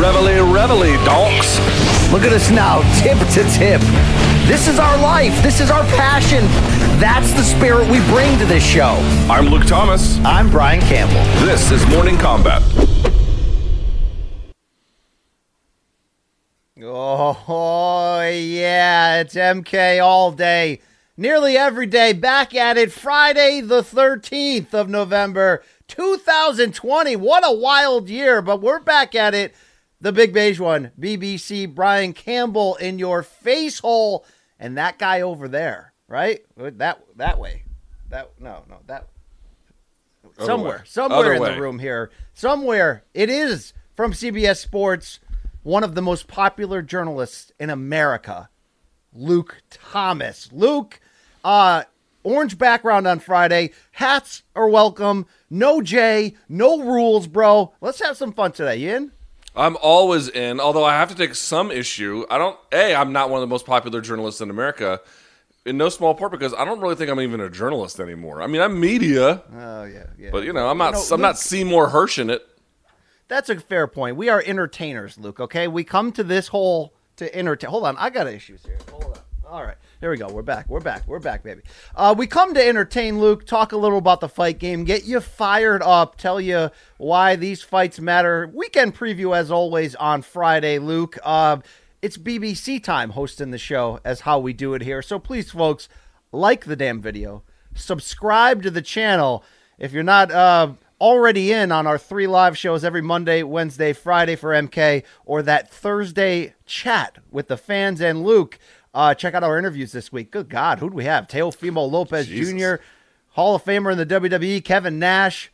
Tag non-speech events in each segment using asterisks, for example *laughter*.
Reveille, reveille, donks. Look at us now, tip to tip. This is our life. This is our passion. That's the spirit we bring to this show. I'm Luke Thomas. I'm Brian Campbell. This is Morning Kombat. Oh, yeah, it's MK all day. Nearly every day. Back at it Friday, the 13th of November, 2020. What a wild year, but we're back at it. The big beige one, BBC Brian Campbell in your face hole, and that guy over there, right? That that way. That no, no, that somewhere, way. somewhere Other in way. the room here, somewhere. It is from CBS Sports, one of the most popular journalists in America, Luke Thomas. Luke, uh, orange background on Friday. Hats are welcome. No J, no rules, bro. Let's have some fun today. You in? I'm always in, although I have to take some issue. I don't. A, I'm not one of the most popular journalists in America, in no small part because I don't really think I'm even a journalist anymore. I mean, I'm media, Oh yeah, yeah. but you know, I'm not. know, I'm Luke- not Seymour Hersh in it. That's a fair point. We are entertainers, Luke. Okay, we come to this hole to entertain. Hold on, I got issues here. Hold on. All right, here we go. We're back. We're back. We're back, baby. Uh, we come to entertain, Luke. Talk a little about the fight game. Get you fired up. Tell you why these fights matter. Weekend preview, as always, on Friday, Luke. Uh, it's BBC time hosting the show, as how we do it here. So please, folks, like the damn video, subscribe to the channel. If you're not uh, already in on our three live shows every Monday, Wednesday, Friday for MK, or that Thursday chat with the fans and Luke, uh, check out our interviews this week. Good God, who do we have? Teofimo Lopez Jesus. Jr., Hall of Famer in the WWE, Kevin Nash,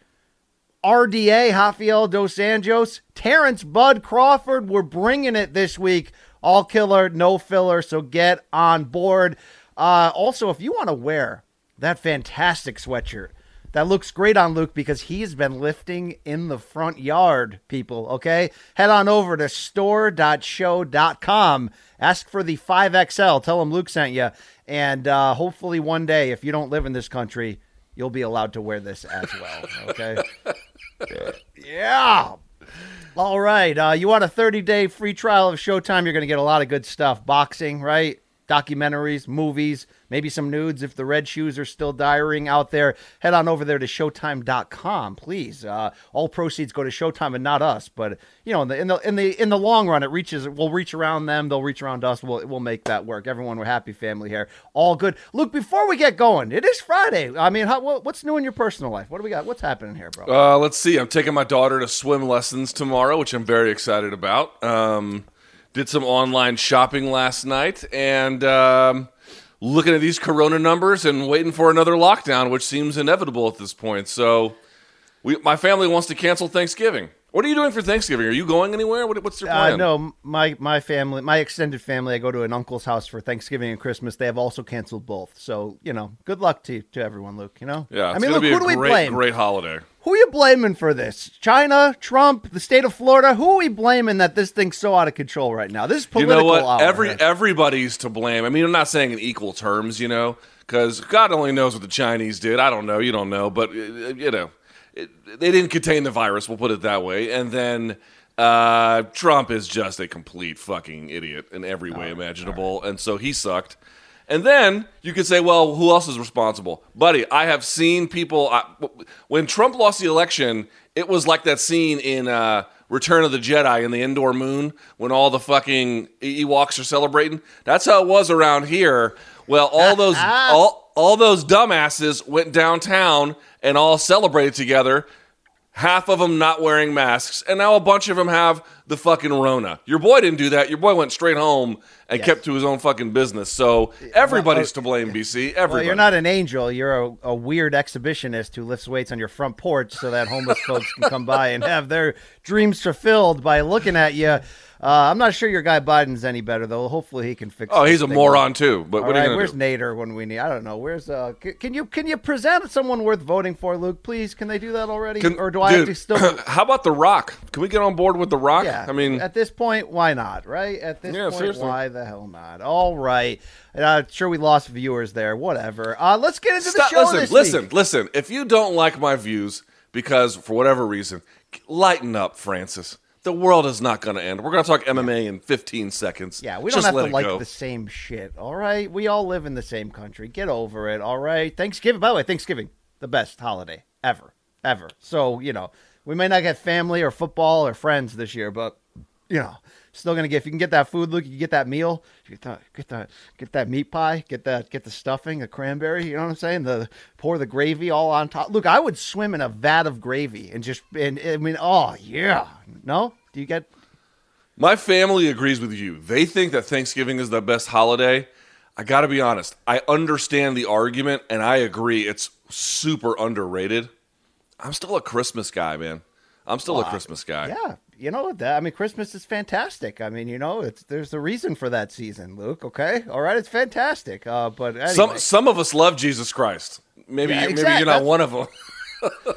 RDA, Rafael Dos Anjos, Terence Bud Crawford. We're bringing it this week. All killer, no filler. So get on board. Uh, also, if you want to wear that fantastic sweatshirt, that looks great on Luke because he's been lifting in the front yard, people. Okay. Head on over to store.sho.com. Ask for the 5XL. Tell him Luke sent you. And uh, hopefully, one day, if you don't live in this country, you'll be allowed to wear this as well. Okay. *laughs* Yeah. All right. Uh, you want a 30 day free trial of Showtime? You're going to get a lot of good stuff. Boxing, right? Documentaries, movies, maybe some nudes if the red shoes are still diaring out there. Head on over there to Showtime.com, please. Uh, all proceeds go to Showtime and not us. But you know, in the in the in the in the long run, it reaches. We'll reach around them. They'll reach around us. We'll we'll make that work. Everyone, we're happy family here. All good. Luke, before we get going, it is Friday. I mean, how, what's new in your personal life? What do we got? What's happening here, bro? Uh, let's see. I'm taking my daughter to swim lessons tomorrow, which I'm very excited about. Um, did some online shopping last night and um, looking at these corona numbers and waiting for another lockdown, which seems inevitable at this point. So, we, my family wants to cancel Thanksgiving. What are you doing for Thanksgiving? Are you going anywhere? What, what's your plan? Uh, no, my my family, my extended family. I go to an uncle's house for Thanksgiving and Christmas. They have also canceled both. So you know, good luck to to everyone, Luke. You know, Yeah, I mean, look, who do we blame? great holiday. Who are you blaming for this? China, Trump, the state of Florida. Who are we blaming that this thing's so out of control right now? This is You political know what? hour. Every everybody's to blame. I mean, I'm not saying in equal terms, you know, because God only knows what the Chinese did. I don't know. You don't know, but uh, you know, it, they didn't contain the virus. We'll put it that way. And then uh, Trump is just a complete fucking idiot in every way imaginable, and so he sucked. And then you could say, well, who else is responsible? Buddy, I have seen people. I, when Trump lost the election, it was like that scene in uh, Return of the Jedi in the Endor Moon when all the fucking Ewoks are celebrating. That's how it was around here. Well, all *laughs* those all, all those dumbasses went downtown and all celebrated together half of them not wearing masks, and now a bunch of them have the fucking Rona. Your boy didn't do that. Your boy went straight home and Yes. kept to his own fucking business. So everybody's to blame, BC. Everybody. Well, you're not an angel. You're a, a weird exhibitionist who lifts weights on your front porch so that homeless folks can come by and have their dreams fulfilled by looking at you. Uh, I'm not sure your guy Biden's any better though. Hopefully he can fix. Oh, he's a moron too. But right, where's do? Nader when we need? I don't know. Where's uh? c- Can you can you present someone worth voting for, Luke? Please, can they do that already, Can- or do I have dude, to still? *clears throat* how about The Rock? Can we get on board with The Rock? Yeah, I mean, at this point, why not? Right? At this Yeah, point, seriously. why the hell not? All right. Uh, sure, we lost viewers there. Whatever. Uh, let's get into Stop, the show listen, this listen, week. listen. If you don't like my views because for whatever reason, lighten up, Francis. The world is not going to end. We're going to talk MMA in 15 seconds. Yeah, we don't Just have to like go. the same shit. All right, we all live in the same country. Get over it. All right. Thanksgiving. By the way, Thanksgiving, the best holiday ever, ever. So you know, we may not get family or football or friends this year, but you know, still gonna get. If you can get that food, Luke, you can get that meal. Get that, get that, get that meat pie. Get that, get the stuffing, a cranberry. You know what I'm saying? The pour the gravy all on top. Look, I would swim in a vat of gravy and just. And I mean, oh yeah. No, do you get? My family agrees with you. They think that Thanksgiving is the best holiday. I got to be honest. I understand the argument and I agree it's super underrated. I'm still a Christmas guy, man. I'm still a Christmas guy. Yeah, you know that. I mean, Christmas is fantastic. I mean, you know, it's there's a reason for that season, Luke. Okay, all right, it's fantastic. Uh, but anyway. Some some of us love Jesus Christ. Maybe Yeah, you, maybe exact- you're not that's- one of them. *laughs*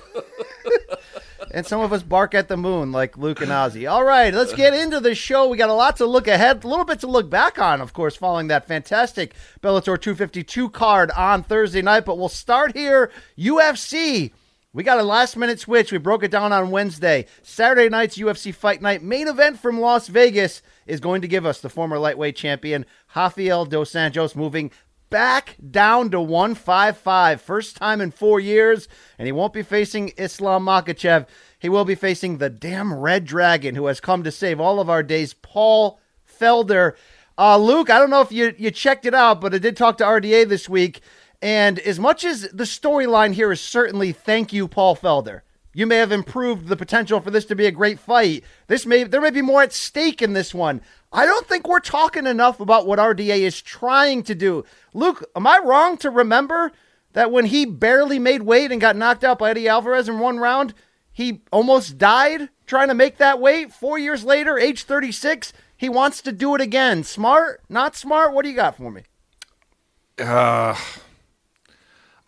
and some of us bark at the moon like Luke and Ozzy. All right, let's get into the show. We got a lot to look ahead, a little bit to look back on, of course, following that fantastic Bellator 252 card on Thursday night. But we'll start here. UFC. We got a last minute switch. We broke it down on Wednesday. Saturday night's UFC Fight Night main event from Las Vegas is going to give us the former lightweight champion Rafael Dos Anjos moving back down to 155. First time in four years, and he won't be facing Islam Makhachev. He will be facing the damn Red Dragon, who has come to save all of our days, Paul Felder. Uh, Luke, I don't know if you, you checked it out, but I did talk to RDA this week. And as much as the storyline here is certainly thank you, Paul Felder. You may have improved the potential for this to be a great fight. This may there may be more at stake in this one. I don't think we're talking enough about what RDA is trying to do. Luke, am I wrong to remember that when he barely made weight and got knocked out by Eddie Alvarez in one round, he almost died trying to make that weight? Four years later, age 36, he wants to do it again. Smart? Not smart? What do you got for me? Uh,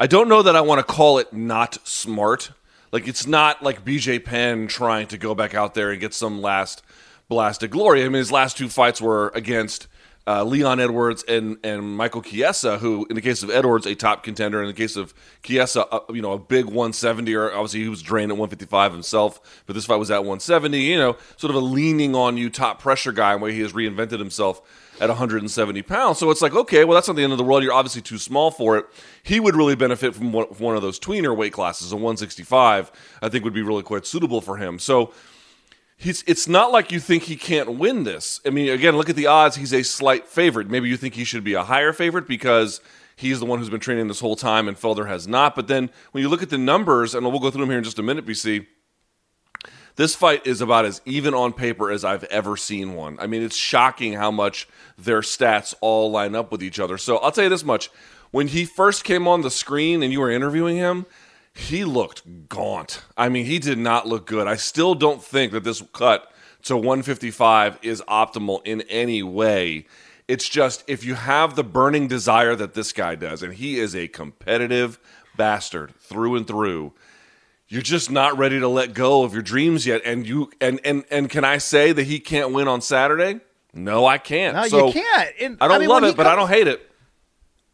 I don't know that I want to call it not smart. Like it's not like BJ Penn trying to go back out there and get some last blast of glory. I mean, his last two fights were against uh, Leon Edwards and and Michael Chiesa, who, in the case of Edwards, a top contender. In the case of Chiesa, uh, you know, a big 170. Or obviously, he was drained at 155 himself, but this fight was at 170. You know, sort of a leaning on you top pressure guy, where he has reinvented himself at 170 pounds. So it's like, okay, well, that's not the end of the world. You're obviously too small for it. He would really benefit from one, from one of those tweener weight classes. A 165, I think, would be really quite suitable for him. So he's it's not like you think he can't win this. I mean, again, look at the odds. He's a slight favorite. Maybe you think he should be a higher favorite because he's the one who's been training this whole time and Felder has not. But then when you look at the numbers, and we'll go through them here in just a minute, BC. This fight is about as even on paper as I've ever seen one. I mean, it's shocking how much their stats all line up with each other. So I'll tell you this much. When he first came on the screen and you were interviewing him, he looked gaunt. I mean, he did not look good. I still don't think that this cut to 155 is optimal in any way. It's just if you have the burning desire that this guy does, and he is a competitive bastard through and through, you're just not ready to let go of your dreams yet. And you and and and can I say that he can't win on Saturday? No, I can't. No, So, you can't. And, I don't mean, love it, but I don't hate it.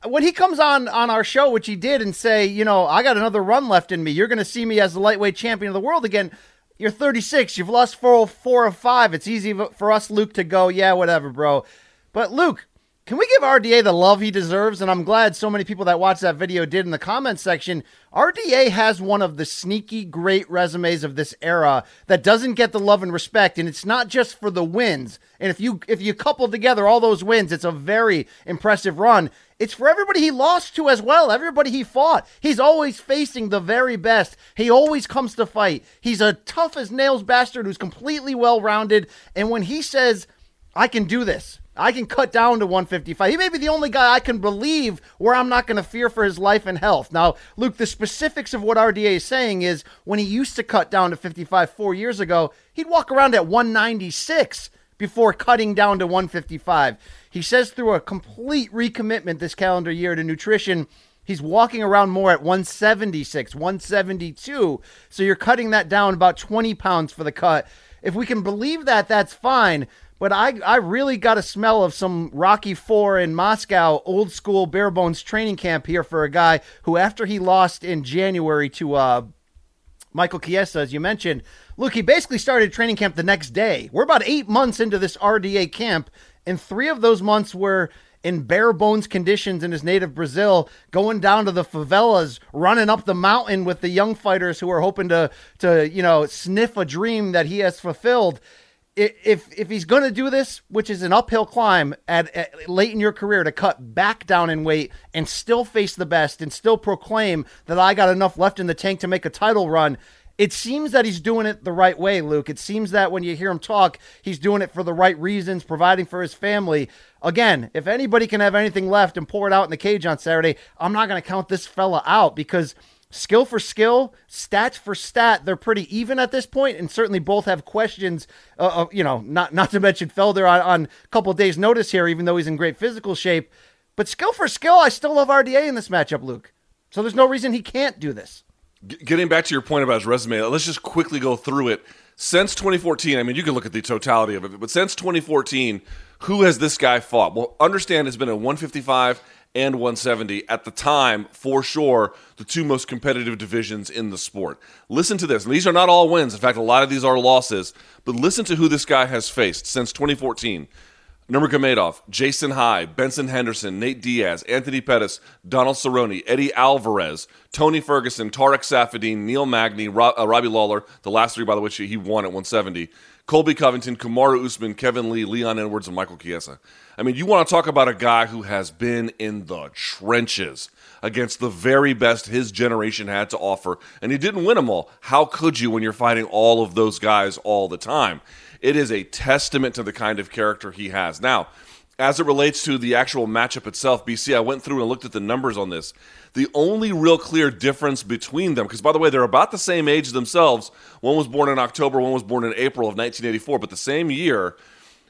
When he comes on on our show, which he did, and say, you know, I got another run left in me. You're going to see me as the lightweight champion of the world again. You're 36. You've lost four, four or five. It's easy for us, Luke, to go, yeah, whatever, bro. But Luke, Can we give RDA the love he deserves? And I'm glad so many people that watched that video did in the comments section. RDA has one of the sneaky great resumes of this era that doesn't get the love and respect, and it's not just for the wins. And if you if you couple together all those wins, it's a very impressive run. It's for everybody he lost to as well, everybody he fought. He's always facing the very best. He always comes to fight. He's a tough as nails bastard who's completely well rounded. And when he says, I can do this, I can cut down to 155. He may be the only guy I can believe where I'm not going to fear for his life and health. Now, Luke, the specifics of what RDA is saying is when he used to cut down to 55 four years ago, he'd walk around at 196 before cutting down to 155. He says through a complete recommitment this calendar year to nutrition, he's walking around more at 176, 172. So you're cutting that down about 20 pounds for the cut. If we can believe that, that's fine. But I, I really got a smell of some Rocky Four in Moscow, old school bare bones training camp here for a guy who, after he lost in January to uh, Michael Chiesa, as you mentioned, look, he basically started training camp the next day. We're about eight months into this RDA camp, and three of those months were in bare bones conditions in his native Brazil, going down to the favelas, running up the mountain with the young fighters who are hoping to to you know sniff a dream that he has fulfilled if if he's going to do this, which is an uphill climb at, at, late in your career to cut back down in weight and still face the best and still proclaim that I got enough left in the tank to make a title run, it seems that he's doing it the right way, Luke. It seems that when you hear him talk, he's doing it for the right reasons, providing for his family. Again, if anybody can have anything left and pour it out in the cage on Saturday, I'm not going to count this fella out because – skill for skill, stats for stat, they're pretty even at this point, and certainly both have questions. Uh, of, you know, not not to mention Felder on, on a couple days' notice here, even though he's in great physical shape. But skill for skill, I still love RDA in this matchup, Luke. So there's no reason he can't do this. Getting back to your point about his resume, let's just quickly go through it. Since 2014, I mean, you can look at the totality of it, but since 2014, who has this guy fought? Well, understand it's been a 155 and 170 at the time, for sure, the two most competitive divisions in the sport. Listen to this. And these are not all wins. In fact, a lot of these are losses. But listen to who this guy has faced since 2014. Nurmagomedov, Jason High, Benson Henderson, Nate Diaz, Anthony Pettis, Donald Cerrone, Eddie Alvarez, Tony Ferguson, Tarec Saffiedine, Neil Magny, Rob, uh, Robbie Lawler, the last three, by the way, he won at 170, Colby Covington, Kamaru Usman, Kevin Lee, Leon Edwards, and Michael Chiesa. I mean, you want to talk about a guy who has been in the trenches against the very best his generation had to offer, and he didn't win them all. How could you when you're fighting all of those guys all the time? It is a testament to the kind of character he has. Now, as it relates to the actual matchup itself, BC, I went through and looked at the numbers on this. The only real clear difference between them, because by the way, they're about the same age themselves. One was born in October, one was born in April of 1984, but the same year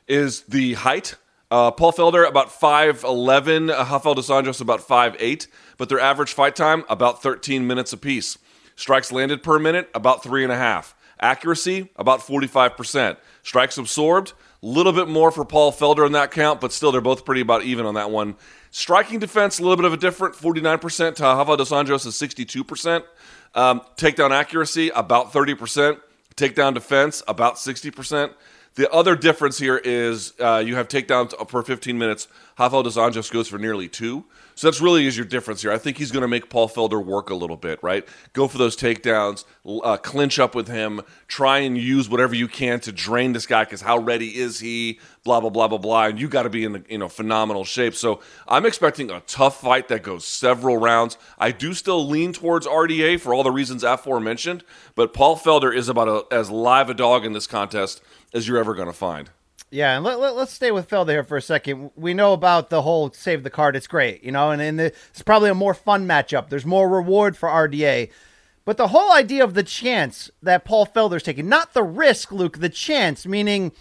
is the height. Uh, Paul Felder about 5'11, uh, Rafael dos Anjos about 5'8, but their average fight time about 13 minutes apiece. Strikes landed per minute about three and a half. Accuracy about 45%. Strikes absorbed little bit more for Paul Felder in that count, but still they're both pretty about even on that one. Striking defense, a little bit of a different 49% to Rafa dos Anjos is 62%. Um, takedown accuracy, about 30%. Takedown defense, about 60%. The other difference here is uh, you have takedowns per 15 minutes. Rafael dos Anjos goes for nearly two. So that's really is your difference here. I think he's going to make Paul Felder work a little bit, right? Go for those takedowns, uh, clinch up with him, try and use whatever you can to drain this guy because how ready is he? Blah blah blah blah blah. And you got to be in you know phenomenal shape. So I'm expecting a tough fight that goes several rounds. I do still lean towards RDA for all the reasons aforementioned, but Paul Felder is about a, as live a dog in this contest as you're ever going to find. Yeah, and let, let, us stay with Felder here for a second. We know about the whole save the card. It's great, you know, and, and it's probably a more fun matchup. There's more reward for RDA. But the whole idea of the chance that Paul Felder's taking, not the risk, Luke, the chance, meaning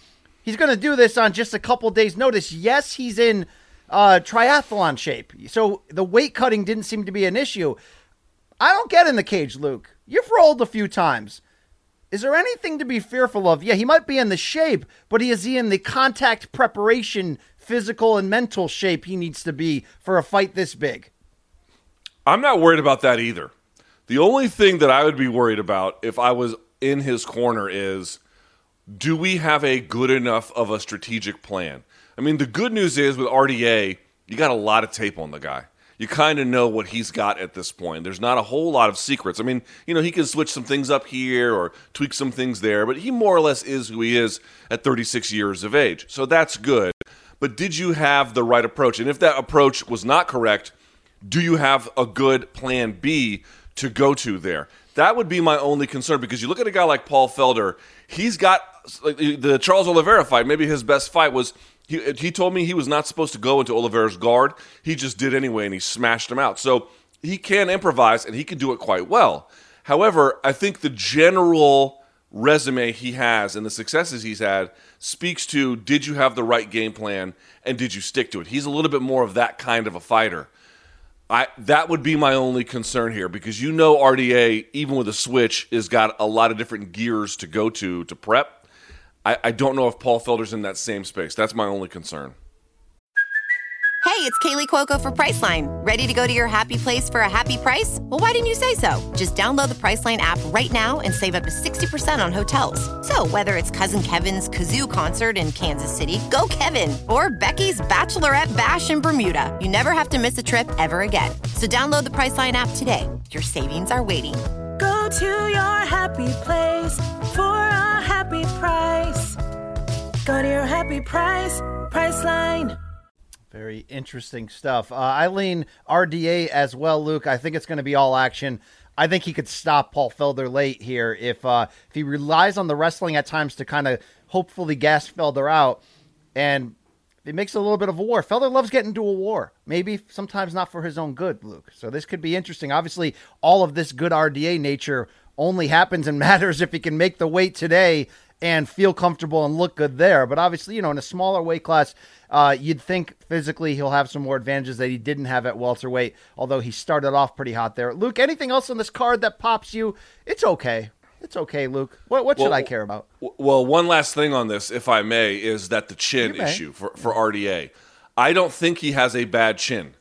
he's going to do this on just a couple days' notice. Yes, he's in uh, triathlon shape. So the weight cutting didn't seem to be an issue. I don't get in the cage, Luke. You've rolled a few times. Is there anything to be fearful of? Yeah, he might be in the shape, but is he in the contact preparation, physical and mental shape he needs to be for a fight this big? I'm not worried about that either. The only thing that I would be worried about if I was in his corner is do we have a good enough of a strategic plan? I mean, the good news is with RDA, you got a lot of tape on the guy. You kind of know what he's got at this point. There's not a whole lot of secrets. I mean, you know, he can switch some things up here or tweak some things there, but he more or less is who he is at 36 years of age. So that's good. But did you have the right approach? And if that approach was not correct, do you have a good plan B to go to there? That would be my only concern because you look at a guy like Paul Felder, he's got like, the Charles Oliveira fight, maybe his best fight was he, he told me he was not supposed to go into Oliveira's guard. He just did anyway and he smashed him out. So he can improvise and he can do it quite well. However, I think the general resume he has and the successes he's had speaks to did you have the right game plan and did you stick to it? He's a little bit more of that kind of a fighter. I that would be my only concern here because you know RDA even with a switch has got a lot of different gears to go to to prep. I, I don't know if Paul Felder's in that same space. That's my only concern. Hey, it's Kaley Cuoco for Priceline. Ready to go to your happy place for a happy price? Well, why didn't you say so? Just download the Priceline app right now and save up to 60% on hotels. So, whether it's Cousin Kevin's Kazoo concert in Kansas City, go Kevin, or Becky's Bachelorette Bash in Bermuda, you never have to miss a trip ever again. So, download the Priceline app today. Your savings are waiting. Go to your happy place for a happy price. Go to your happy price, Priceline. Very interesting stuff. Uh, I lean RDA as well, Luke. I think it's going to be all action. I think he could stop Paul Felder late here if uh, if he relies on the wrestling at times to kind of hopefully gas Felder out, and it makes a little bit of a war. Felder loves getting into a war. Maybe sometimes not for his own good, Luke. So this could be interesting. Obviously, all of this good RDA nature only happens and *laughs* matters if he can make the weight today and feel comfortable and look good there. But obviously, you know, in a smaller weight class, uh, you'd think physically he'll have some more advantages that he didn't have at welterweight, although he started off pretty hot there. Luke, anything else on this card that pops you? It's okay. It's okay, Luke. What, what should I care about? Well, one last thing on this, if I may, is that the chin issue for, for RDA. I don't think he has a bad chin.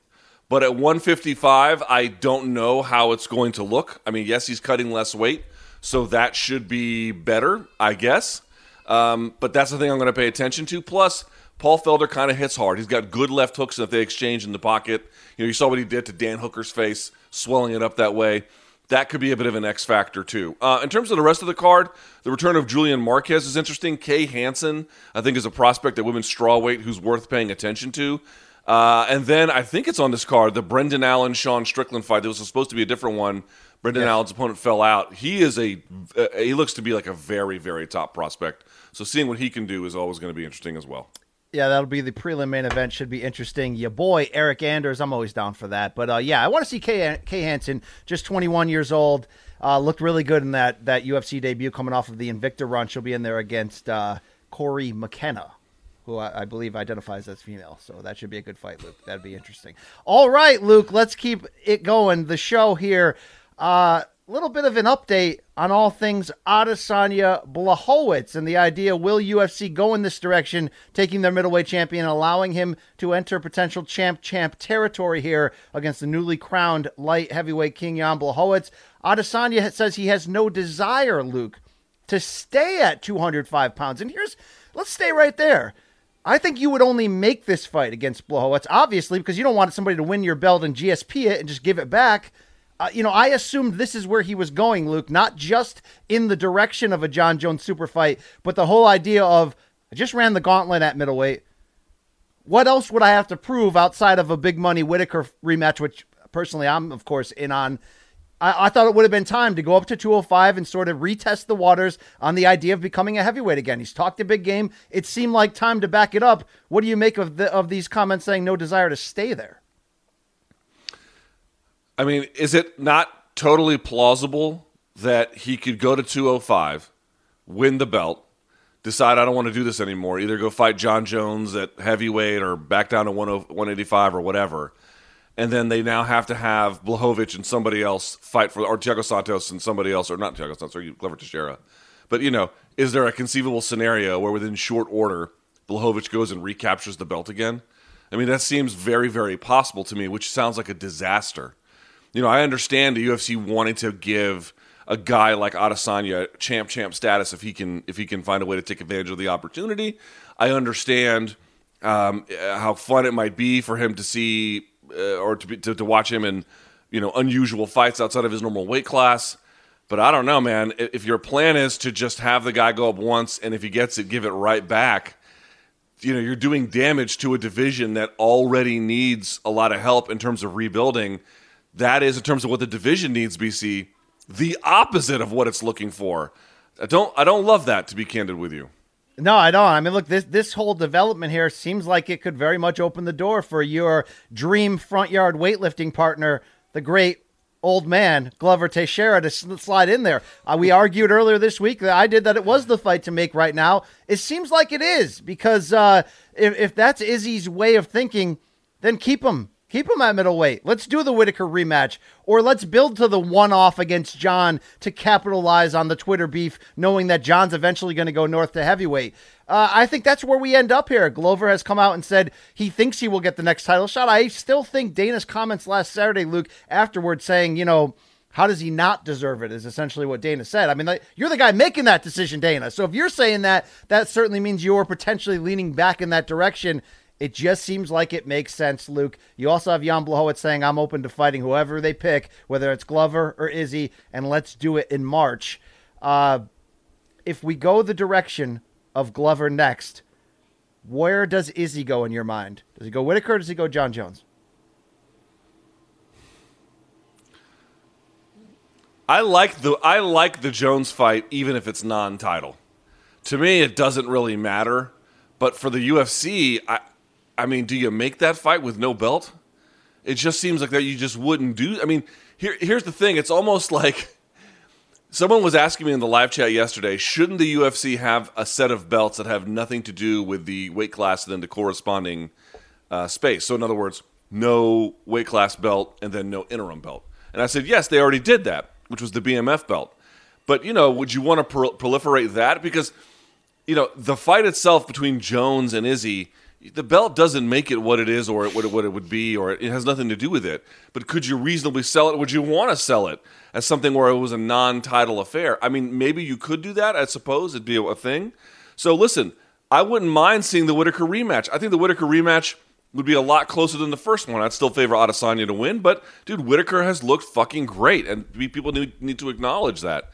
But at 155, I don't know how it's going to look. I mean, yes, he's cutting less weight, so that should be better, I guess. Um, but that's the thing I'm going to pay attention to. Plus, Paul Felder kind of hits hard. He's got good left hooks that they exchange in the pocket. You know, you saw what he did to Dan Hooker's face, swelling it up that way. That could be a bit of an X factor too. Uh, in terms of the rest of the card, the return of Julian Marquez is interesting. Kay Hansen, I think, is a prospect at women's strawweight who's worth paying attention to. Uh, and then I think it's on this card the Brendan Allen Sean Strickland fight. That was supposed to be a different one. Brendan Allen's opponent fell out. He is a uh, he looks to be like a very very top prospect. So seeing what he can do is always going to be interesting as well. Yeah, that'll be the prelim main event. Should be interesting. Your boy Eryk Anders, I'm always down for that. But uh, yeah, I want to see Kay, Kay Hansen, just 21 years old, uh, looked really good in that that UFC debut coming off of the Invicta run. She'll be in there against uh, Cory McKenna, who I, I believe identifies as female. So that should be a good fight, Luke. That'd be interesting. All right, Luke, let's keep it going. The show here. A little bit of an update on all things Adesanya Blachowicz and the idea will UFC go in this direction, taking their middleweight champion, and allowing him to enter potential champ champ territory here against the newly crowned light heavyweight king Jan Blachowicz. Adesanya says he has no desire, Luke, to stay at 205 pounds. And here's, let's stay right there. I think you would only make this fight against Blachowicz, obviously, because you don't want somebody to win your belt and GSP it and just give it back. Uh, you know, I assumed this is where he was going, Luke, not just in the direction of a Jon Jones super fight, but the whole idea of I just ran the gauntlet at middleweight. What else would I have to prove outside of a big money Whittaker rematch, which personally I'm, of course, in on? I, I thought it would have been time to go up to 205 and sort of retest the waters on the idea of becoming a heavyweight again. He's talked a big game. It seemed like time to back it up. What do you make of the of these comments saying no desire to stay there? I mean, is it not totally plausible that he could go to 205, win the belt, decide I don't want to do this anymore, either go fight Jon Jones at heavyweight or back down to 10 185 or whatever, and then they now have to have Blachowicz and somebody else fight for, or Thiago Santos and somebody else, or not Thiago Santos, or Glover Teixeira. But, you know, is there a conceivable scenario where within short order, Blachowicz goes and recaptures the belt again? I mean, that seems very, very possible to me, which sounds like a disaster you know, I understand the UFC wanting to give a guy like Adesanya champ champ status if he can if he can find a way to take advantage of the opportunity. I understand um, how fun it might be for him to see uh, or to, be, to to watch him in you know unusual fights outside of his normal weight class. But I don't know, man. If your plan is to just have the guy go up once, and if he gets it, give it right back, you know you're doing damage to a division that already needs a lot of help in terms of rebuilding. That is, in terms of what the division needs, BC, the opposite of what it's looking for. I don't, I don't love that, to be candid with you. No, I don't. I mean, look, this this whole development here seems like it could very much open the door for your dream front yard weightlifting partner, the great old man Glover Teixeira, to slide in there. Uh, we argued earlier this week that I did that it was the fight to make right now. It seems like it is because uh, if if that's Izzy's way of thinking, then keep him. Keep him at middleweight. Let's do the Whittaker rematch, or let's build to the one-off against Jon to capitalize on the Twitter beef, knowing that Jon's eventually going to go north to heavyweight. Uh, I think that's where we end up here. Glover has come out and said he thinks he will get the next title shot. I still think Dana's comments last Saturday, Luke, afterwards saying, you know, how does he not deserve it? Is essentially what Dana said. I mean, like, you're the guy making that decision, Dana. So if you're saying that, that certainly means you're potentially leaning back in that direction. It just seems like it makes sense, Luke. You also have Jan Blachowicz saying, I'm open to fighting whoever they pick, whether it's Glover or Izzy, and let's do it in March. Uh, if we go the direction of Glover next, where does Izzy go in your mind? Does he go Whittaker or does he go Jon Jones? I like the I like the Jones fight, even if it's non-title. To me, it doesn't really matter. But for the UFC, I, I mean, do you make that fight with no belt? It just seems like that you just wouldn't do. I mean, here here's the thing. It's almost *laughs* like someone was asking me in the live chat yesterday. Shouldn't the UFC have a set of belts that have nothing to do with the weight class and then the corresponding uh, space? So, in other words, no weight class belt and then no interim belt. And I said, yes, they already did that, which was the BMF belt. But you know, would you want to pro- proliferate that? Because you know, the fight itself between Jones and Izzy, the belt doesn't make it what it is or what it, what it would be, or it has nothing to do with it. But could you reasonably sell it? Would you want to sell it as something where it was a non-title affair? I mean, maybe you could do that. I suppose it'd be a thing. So listen, I wouldn't mind seeing the Whittaker rematch. I think the Whittaker rematch would be a lot closer than the first one. I'd still favor Adesanya to win, but dude, Whittaker has looked fucking great, and people need, need to acknowledge that.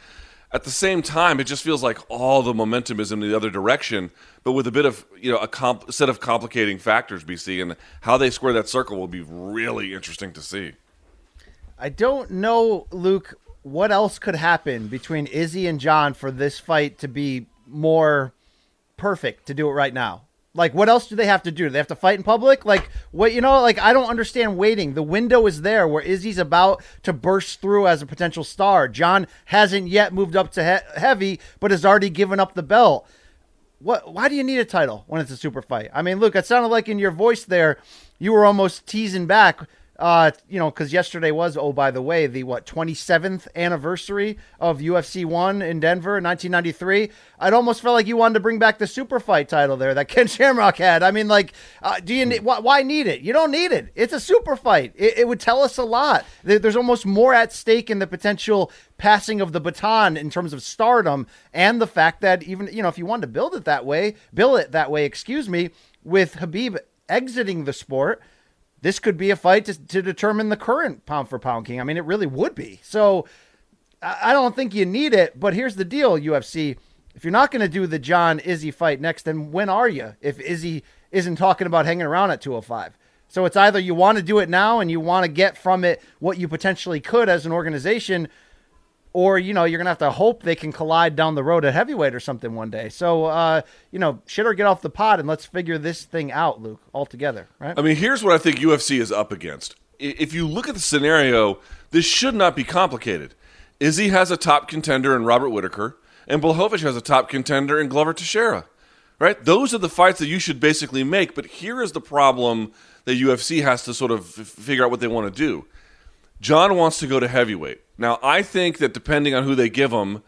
At the same time, it just feels like all the momentum is in the other direction, but with a bit of you know a comp- set of complicating factors, BC, and how they square that circle will be really interesting to see. I don't know, Luke, what else could happen between Izzy and Jon for this fight to be more perfect to do it right now. Like, what else do they have to do? Do they have to fight in public? Like, what, you know, like, I don't understand waiting. The window is there where Izzy's about to burst through as a potential star. Jon hasn't yet moved up to he- heavy, but has already given up the belt. What, why do you need a title when it's a super fight? I mean, look, it sounded like in your voice there, you were almost teasing back uh, you know, because yesterday was, oh, by the way, the what 27th anniversary of UFC one in Denver in 1993. I'd almost felt like you wanted to bring back the super fight title there that *laughs* Ken Shamrock had. I mean, like, uh, do you need, why, why need it? You don't need it. It's a super fight. It, it would tell us a lot. There's almost more at stake in the potential passing of the baton in terms of stardom and the fact that even you know if you wanted to build it that way, build it that way. Excuse me, with Khabib exiting the sport this could be a fight to, to determine the current pound for pound king. I mean, it really would be. So I I don't think you need it. But here's the deal, UFC. If you're not going to do the Jon Izzy fight next, then when are you? If Izzy isn't talking about hanging around at 205. So it's either you want to do it now and you want to get from it what you potentially could as an organization, or you know you're gonna have to hope they can collide down the road at heavyweight or something one day. So uh, you know, shit or get off the pot and let's figure this thing out, Luke, all together, right? I mean, here's what I think UFC is up against. If you look at the scenario, this should not be complicated. Izzy has a top contender in Robert Whittaker, and Blachowicz has a top contender in Glover Teixeira. Right? Those are the fights that you should basically make. But here is the problem that UFC has to sort of figure out what they want to do. Jon wants to go to heavyweight. Now, I think that depending on who they give him,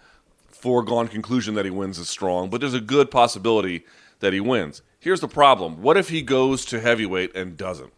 foregone conclusion that he wins is strong, but there's a good possibility that he wins. Here's the problem. What if he goes to heavyweight and doesn't?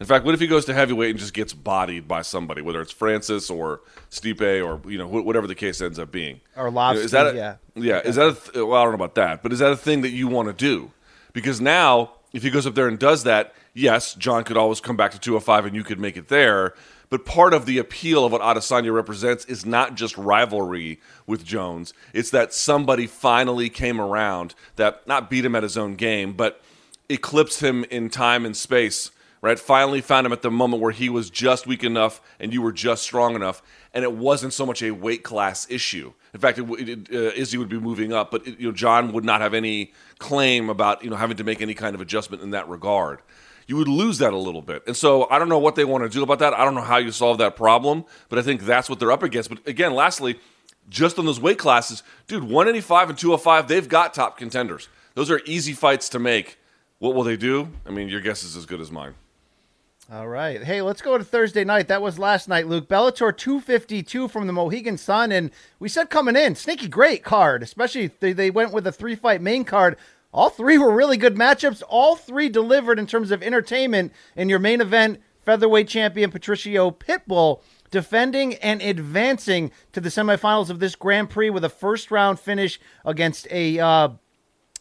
In fact, what if he goes to heavyweight and just gets bodied by somebody, whether it's Francis or Stipe or you know wh- whatever the case ends up being? Or know, is that a, yeah. yeah? Is that a th- well? I don't know about that, but is that a thing that you want to do? Because now if he goes up there and does that, yes, Jon could always come back to 205 and you could make it there. But part of the appeal of what Adesanya represents is not just rivalry with Jones. It's that somebody finally came around that not beat him at his own game, but eclipsed him in time and space, right? Finally found him at the moment where he was just weak enough and you were just strong enough. And it wasn't so much a weight class issue. In fact, it, it, uh, Izzy would be moving up, but it, you know Jon would not have any claim about you know having to make any kind of adjustment in that regard. You would lose that a little bit, and so I don't know what they want to do about that. I don't know how you solve that problem, but I think that's what they're up against. But again, lastly, just on those weight classes, dude, 185 and 205, they've got top contenders. Those are easy fights to make. What will they do? I mean, your guess is as good as mine. All right. Hey, let's go to Thursday night. That was last night, Luke. Bellator 252 from the Mohegan Sun. And we said coming in, sneaky great card, especially they, they went with a three fight main card. All three were really good matchups. All three delivered in terms of entertainment. In your main event, featherweight champion Patricio Pitbull defending and advancing to the semifinals of this Grand Prix with a first round finish against a uh,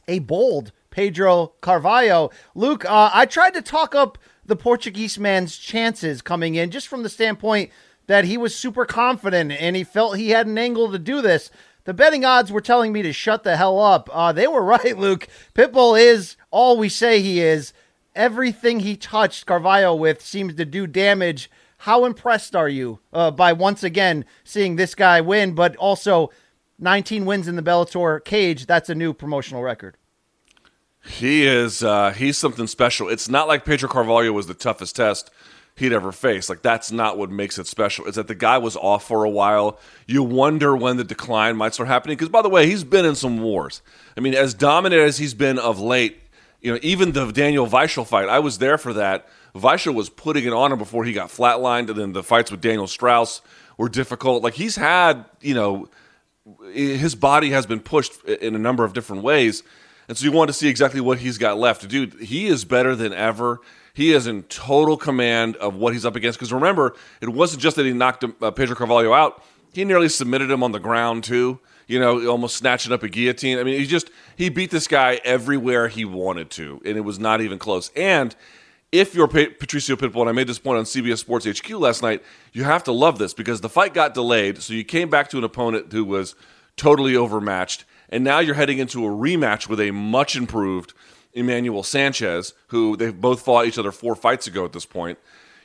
a bold Pedro Carvalho. Luke, uh, I tried to talk up the Portuguese man's chances coming in, just from the standpoint that he was super confident and he felt he had an angle to do this. The betting odds were telling me to shut the hell up. Uh, they were *laughs* right, Luke. Pitbull is all we say he is. Everything he touched Carvalho with seems to do damage. How impressed are you uh, by once again seeing this guy win, but also 19 wins in the Bellator cage? That's a new promotional record. He is uh, he's something special. It's not like Pedro Carvalho was the toughest test he'd ever faced. Like that's not what makes it special. Is that the guy was off for a while. You wonder when the decline might start happening. Because by the way, he's been in some wars. I mean, as dominant as he's been of late, you know, even the Daniel Weichel fight, I was there for that. Weichel was putting it on him before he got flatlined, and then the fights with Daniel Straus were difficult. Like he's had, you know, his body has been pushed in a number of different ways. And so you want to see exactly what he's got left. Dude, he is better than ever. He is in total command of what he's up against. Because remember, it wasn't just that he knocked uh, Pedro Carvalho out, he nearly submitted him on the ground, too. You know, almost snatching up a guillotine. I mean, he just, he beat this guy everywhere he wanted to, and it was not even close. And if you're Patricio Pitbull, and I made this point on CBS Sports HQ last night, you have to love this because the fight got delayed. So you came back to an opponent who was totally overmatched and now you're heading into a rematch with a much improved Emmanuel Sanchez, who they've both fought each other four fights ago at this point.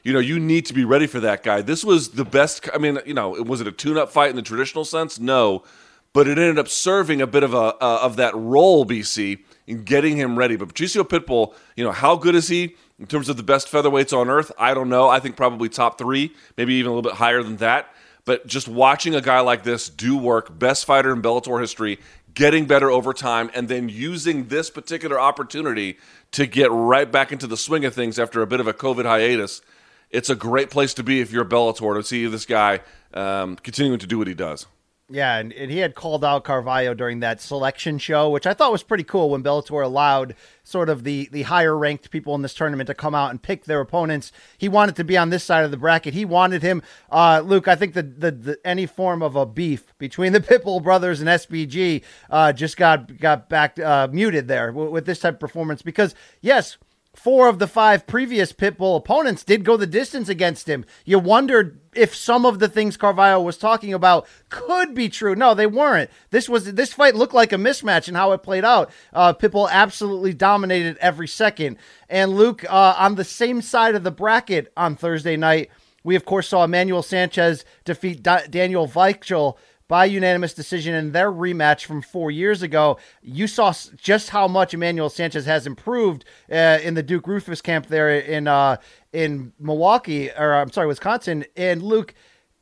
You know, you need to be ready for that guy. This was the best. I mean, you know, was it a tune-up fight in the traditional sense? No, but it ended up serving a bit of a uh, of that role, BC, in getting him ready. But Patricio Pitbull, you know, how good is he in terms of the best featherweights on earth? I don't know. I think probably top three, maybe even a little bit higher than that. But just watching a guy like this do work, best fighter in Bellator history, getting better over time, and then using this particular opportunity to get right back into the swing of things after a bit of a COVID hiatus. It's a great place to be if you're a Bellator to see this guy um, continuing to do what he does. Yeah, and, and he had called out Carvalho during that selection show, which I thought was pretty cool when Bellator allowed sort of the the higher ranked people in this tournament to come out and pick their opponents. He wanted to be on this side of the bracket. He wanted him. Uh, Luke, I think the, the, the any form of a beef between the *laughs* Pitbull brothers and SBG uh, just got got back uh, muted there with, with this type of performance because yes four of the five previous Pitbull opponents did go the distance against him. You wondered if some of the things Carvalho was talking about could be true. No, they weren't. This was this fight looked like a mismatch in how it played out. Uh, Pitbull absolutely dominated every second. And Luke, uh, on the same side of the bracket on Thursday night, we of course saw Emmanuel Sanchez defeat da- Daniel Weichel by unanimous decision in their rematch from four years ago. You saw just how much Emmanuel Sanchez has improved uh, in the Duke Roufus camp there in uh, in Milwaukee, or I'm sorry, Wisconsin. And Luke,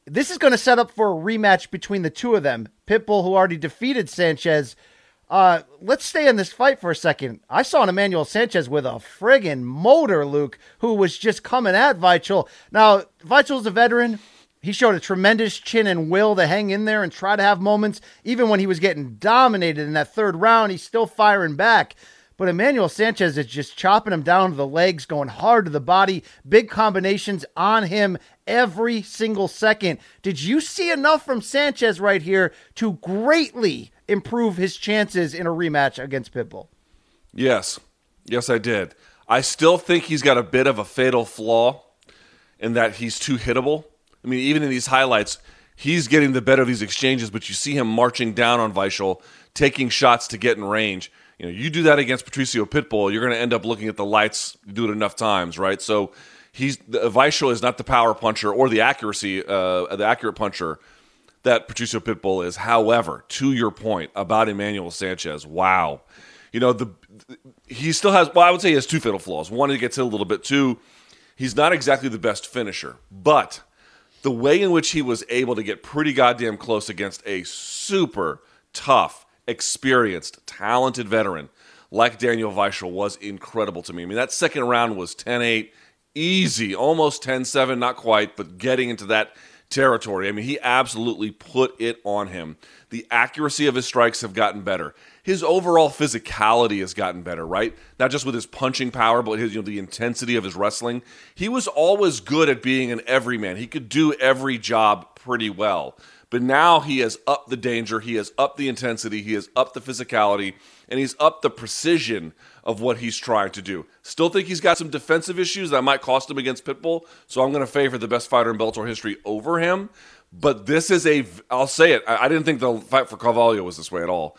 this is going to set up for a rematch between the two of them. Pitbull, who already defeated Sanchez. Uh, let's stay in this fight for a second. I saw an Emmanuel Sanchez with a friggin' motor, Luke, who was just coming at Weichel. Now, Weichel's a veteran. He showed a tremendous chin and will to hang in there and try to have moments. Even when he was getting dominated in that third round, he's still firing back. But Emmanuel Sanchez is just chopping him down to the legs, going hard to the body, big combinations on him every single second. Did you see enough from Sanchez right here to greatly improve his chances in a rematch against Pitbull? Yes. Yes, I did. I still think he's got a bit of a fatal flaw in that he's too hittable. I mean, even in these highlights, he's getting the better of these exchanges, but you see him marching down on Weichel, taking shots to get in range. You know, you do that against Patricio Pitbull, you're going to end up looking at the lights. Do it enough times, right? So he's Weichel is not the power puncher or the accuracy, uh, the accurate puncher that Patricio Pitbull is. However, to your point about Emmanuel Sanchez, wow, you know the he still has. Well, I would say he has two fatal flaws. One, he gets hit a little bit. Two, he's not exactly the best finisher, but the way in which he was able to get pretty goddamn close against a super tough, experienced, talented veteran like Daniel Weichel was incredible to me. I mean, that second round was 10 8, easy, almost 10 7, not quite, but getting into that territory. I mean, he absolutely put it on him. The accuracy of his strikes have gotten better. His overall physicality has gotten better, right? Not just with his punching power, but his you know the intensity of his wrestling. He was always good at being an everyman. He could do every job pretty well. But now he has upped the danger, he has upped the intensity, he has upped the physicality, and he's upped the precision of what he's trying to do. Still think he's got some defensive issues that might cost him against Pitbull, so I'm going to favor the best fighter in Bellator history over him. But this is a, I'll say it, I, didn't think the fight for Carvalho was this way at all.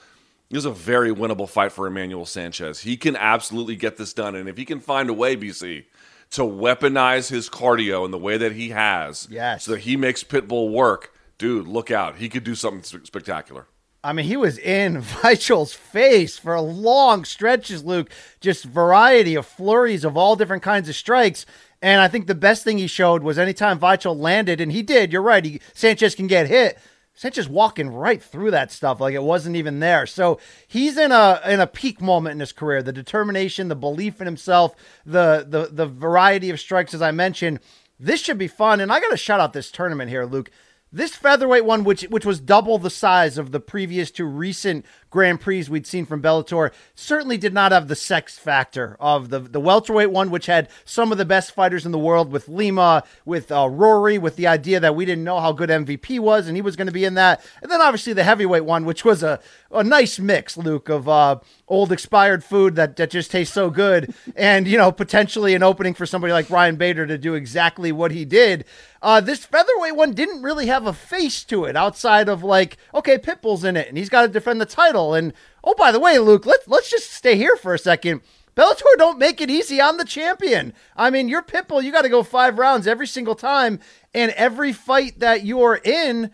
This is a very winnable fight for Emmanuel Sanchez. He can absolutely get this done, and if he can find a way, BC, to weaponize his cardio in the way that he has, Yes. so that he makes Pitbull work, dude, look out. He could do something spectacular. I mean, he was in *laughs* Weichel's face for long stretches, Luke. Just variety of flurries of all different kinds of strikes. And I think the best thing he showed was anytime Weichel landed, and he did, you're right, he, Sanchez can get hit. Sanchez walking right through that stuff like it wasn't even there. So he's in a in a peak moment in his career. The determination, the belief in himself, the the the variety of strikes, as I mentioned. This should be fun. And I got to shout out this tournament here, Luke. This featherweight one, which which was double the size of the previous two recent Grand Prix we'd seen from Bellator, certainly did not have the sex factor of the the welterweight one, which had some of the best fighters in the world with Lima, with uh, Rory, with the idea that we didn't know how good MVP was, and he was going to be in that, and then obviously the heavyweight one, which was a a nice mix, Luke, of uh, old expired food that that just tastes so good, *laughs* and you know potentially an opening for somebody like Ryan Bader to do exactly what he did. Uh, this featherweight one didn't really have a face to it outside of like, okay, Pitbull's in it and he's got to defend the title. And oh, by the way, Luke, let's let's just stay here for a second. Bellator don't make it easy on the champion. I mean, you're Pitbull, you got to go five rounds every single time, and every fight that you're in,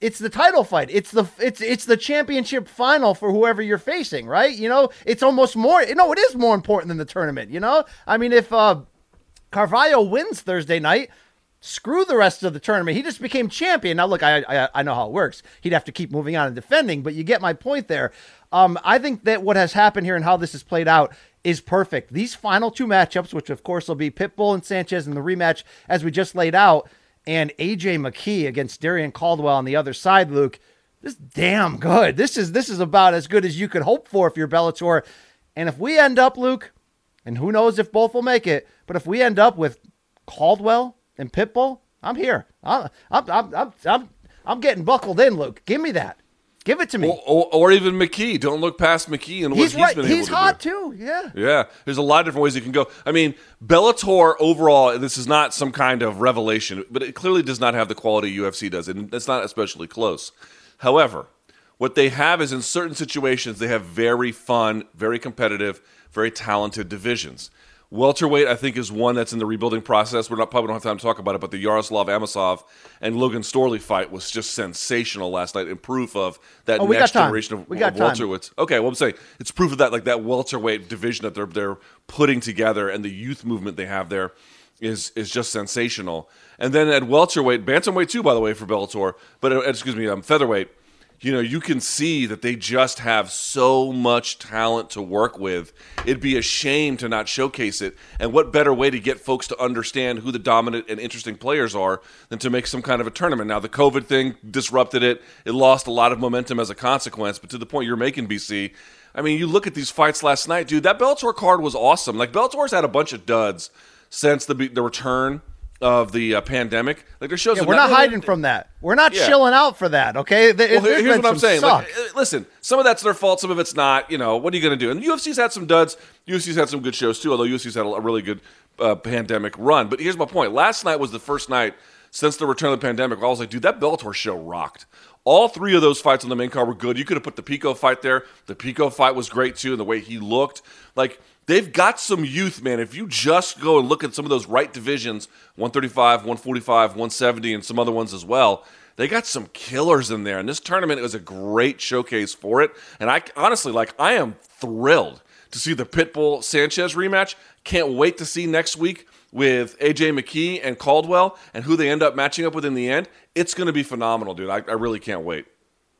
it's the title fight. It's the it's it's the championship final for whoever you're facing, right? You know, it's almost more. No, it is more important than the tournament. You know, I mean, if uh, Carvalho wins Thursday night, screw the rest of the tournament. He just became champion. Now, look, I, I I know how it works. He'd have to keep moving on and defending, but you get my point there. Um, I think that what has happened here and how this has played out is perfect. These final two matchups, which of course will be Pitbull and Sanchez in the rematch, as we just laid out, and AJ McKee against Darrion Caldwell on the other side, Luke. This is damn good. This is this is about as good as you could hope for if you're Bellator. And if we end up, Luke, and who knows if both will make it, but if we end up with Caldwell and Pitbull, I'm here. I'm I'm I'm I'm I'm, getting buckled in, Luke. Give me that. Give it to me. Or, or, or even McKee. Don't look past McKee and what he's he's right. been able He's to hot do. too. Yeah. Yeah, there's a lot of different ways you can go. I mean, Bellator overall, this is not some kind of revelation, but it clearly does not have the quality UFC does, and it's not especially close. However, what they have is in certain situations, they have very fun, very competitive, very talented divisions. Welterweight, I think, is one that's in the rebuilding process. We're not probably don't have time to talk about it, but the Yaroslav Amosov and Logan Storley fight was just sensational last night, and proof of that Oh, next generation of, We got of welterweights. Okay, well, I'm saying it's proof of that, like that welterweight division that they're they're putting together, and the youth movement they have there is is just sensational. And then at welterweight, bantamweight too, by the way, for Bellator, but uh, excuse me, um, featherweight. You know, you can see that they just have so much talent to work with. It'd be a shame to not showcase it. And what better way to get folks to understand who the dominant and interesting players are than to make some kind of a tournament? Now, the COVID thing disrupted it. It lost a lot of momentum as a consequence. But to the point you're making, BC, I mean, you look at these fights last night, dude. That Bellator card was awesome. Like Bellator's had a bunch of duds since the the return of the uh, pandemic. Like there's shows. Yeah, we're not no, hiding from that. We're not Yeah. chilling out for that. Okay. Well, there's what I'm saying. Like, uh, listen, some of that's their fault. Some of it's not. You know, what are you going to do? And UFC's had some duds. UFC's had some good shows too. Although UFC's had a, a really good uh, pandemic run. But here's my point. Last night was the first night since the return of the pandemic. Where I was like, dude, that Bellator show rocked. All three of those fights on the main card were good. You could have put the Pico fight there. The Pico fight was great too, and the way he looked. Like they've got some youth, man. If you just go and look at some of those right divisions 135, 145, 170, and some other ones as well, they got some killers in there. And this tournament was a great showcase for it. And I honestly, like, I am thrilled to see the Pitbull Sanchez rematch. Can't wait to see next week with AJ McKee and Caldwell and who they end up matching up with in the end. It's going to be phenomenal, dude. I, I really can't wait.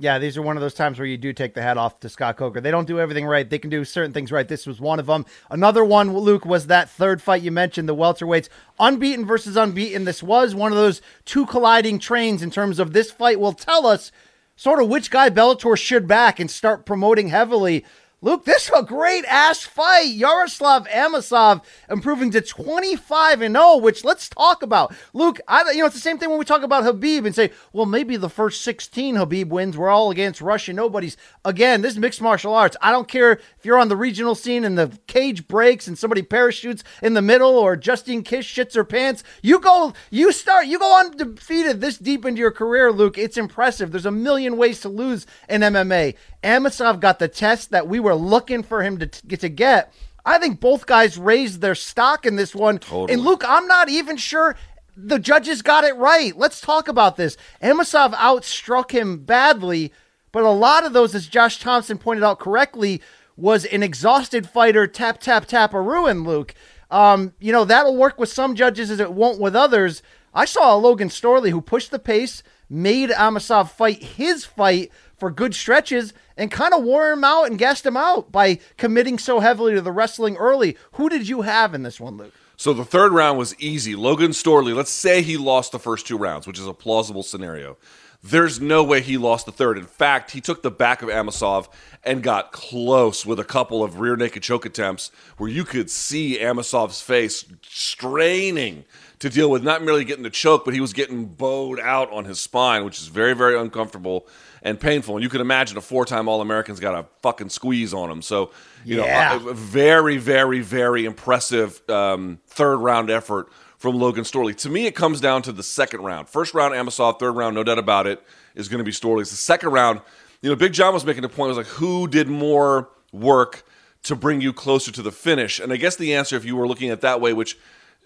Yeah, these are one of those times where you do take the hat off to Scott Coker. They don't do everything right. They can do certain things right. This was one of them. Another one, Luke, was that third fight you mentioned, the welterweights, unbeaten versus unbeaten. This was one of those two colliding trains in terms of this fight will tell us sort of which guy Bellator should back and start promoting heavily. Luke, this is a great ass fight. Yaroslav Amosov improving to 25 and 0, which let's talk about. Luke, I, you know, it's the same thing when we talk about Khabib and say, well, maybe the first 16 Khabib wins were all against Russian nobodies. Again, this is mixed martial arts. I don't care if you're on the regional scene and the cage breaks and somebody parachutes in the middle or Justine Kish shits her pants. You go, you start, you go undefeated this deep into your career, Luke. It's impressive. There's a million ways to lose in MMA. Amosov got the test that we were looking for him to t- get to get. I think both guys raised their stock in this one. Totally. And Luke, I'm not even sure the judges got it right. Let's talk about this. Amosov outstruck him badly, but a lot of those, as Josh Thomson pointed out correctly, was an exhausted fighter tap tap tap a ruin. Luke, um, you know that'll work with some judges as it won't with others. I saw a Logan Storley who pushed the pace, made Amosov fight his fight for good stretches, and kind of wore him out and gassed him out by committing so heavily to the wrestling early. Who did you have in this one, Luke? So the third round was easy. Logan Storley, let's say he lost the first two rounds, which is a plausible scenario. There's no way he lost the third. In fact, he took the back of Amosov and got close with a couple of rear naked choke attempts where you could see Amosov's face straining to deal with not merely getting the choke, but he was getting bowed out on his spine, which is very, very uncomfortable and painful. And you can imagine a four time All American's got a fucking squeeze on him. So, you Yeah. know, very, very, very impressive um, third round effort from Logan Storley. To me, it comes down to the second round. First round, Amosov. Third round, no doubt about it, is going to be Storley's. The second round, you know, Big John was making a point. Was like, who did more work to bring you closer to the finish? And I guess the answer, if you were looking at it that way, which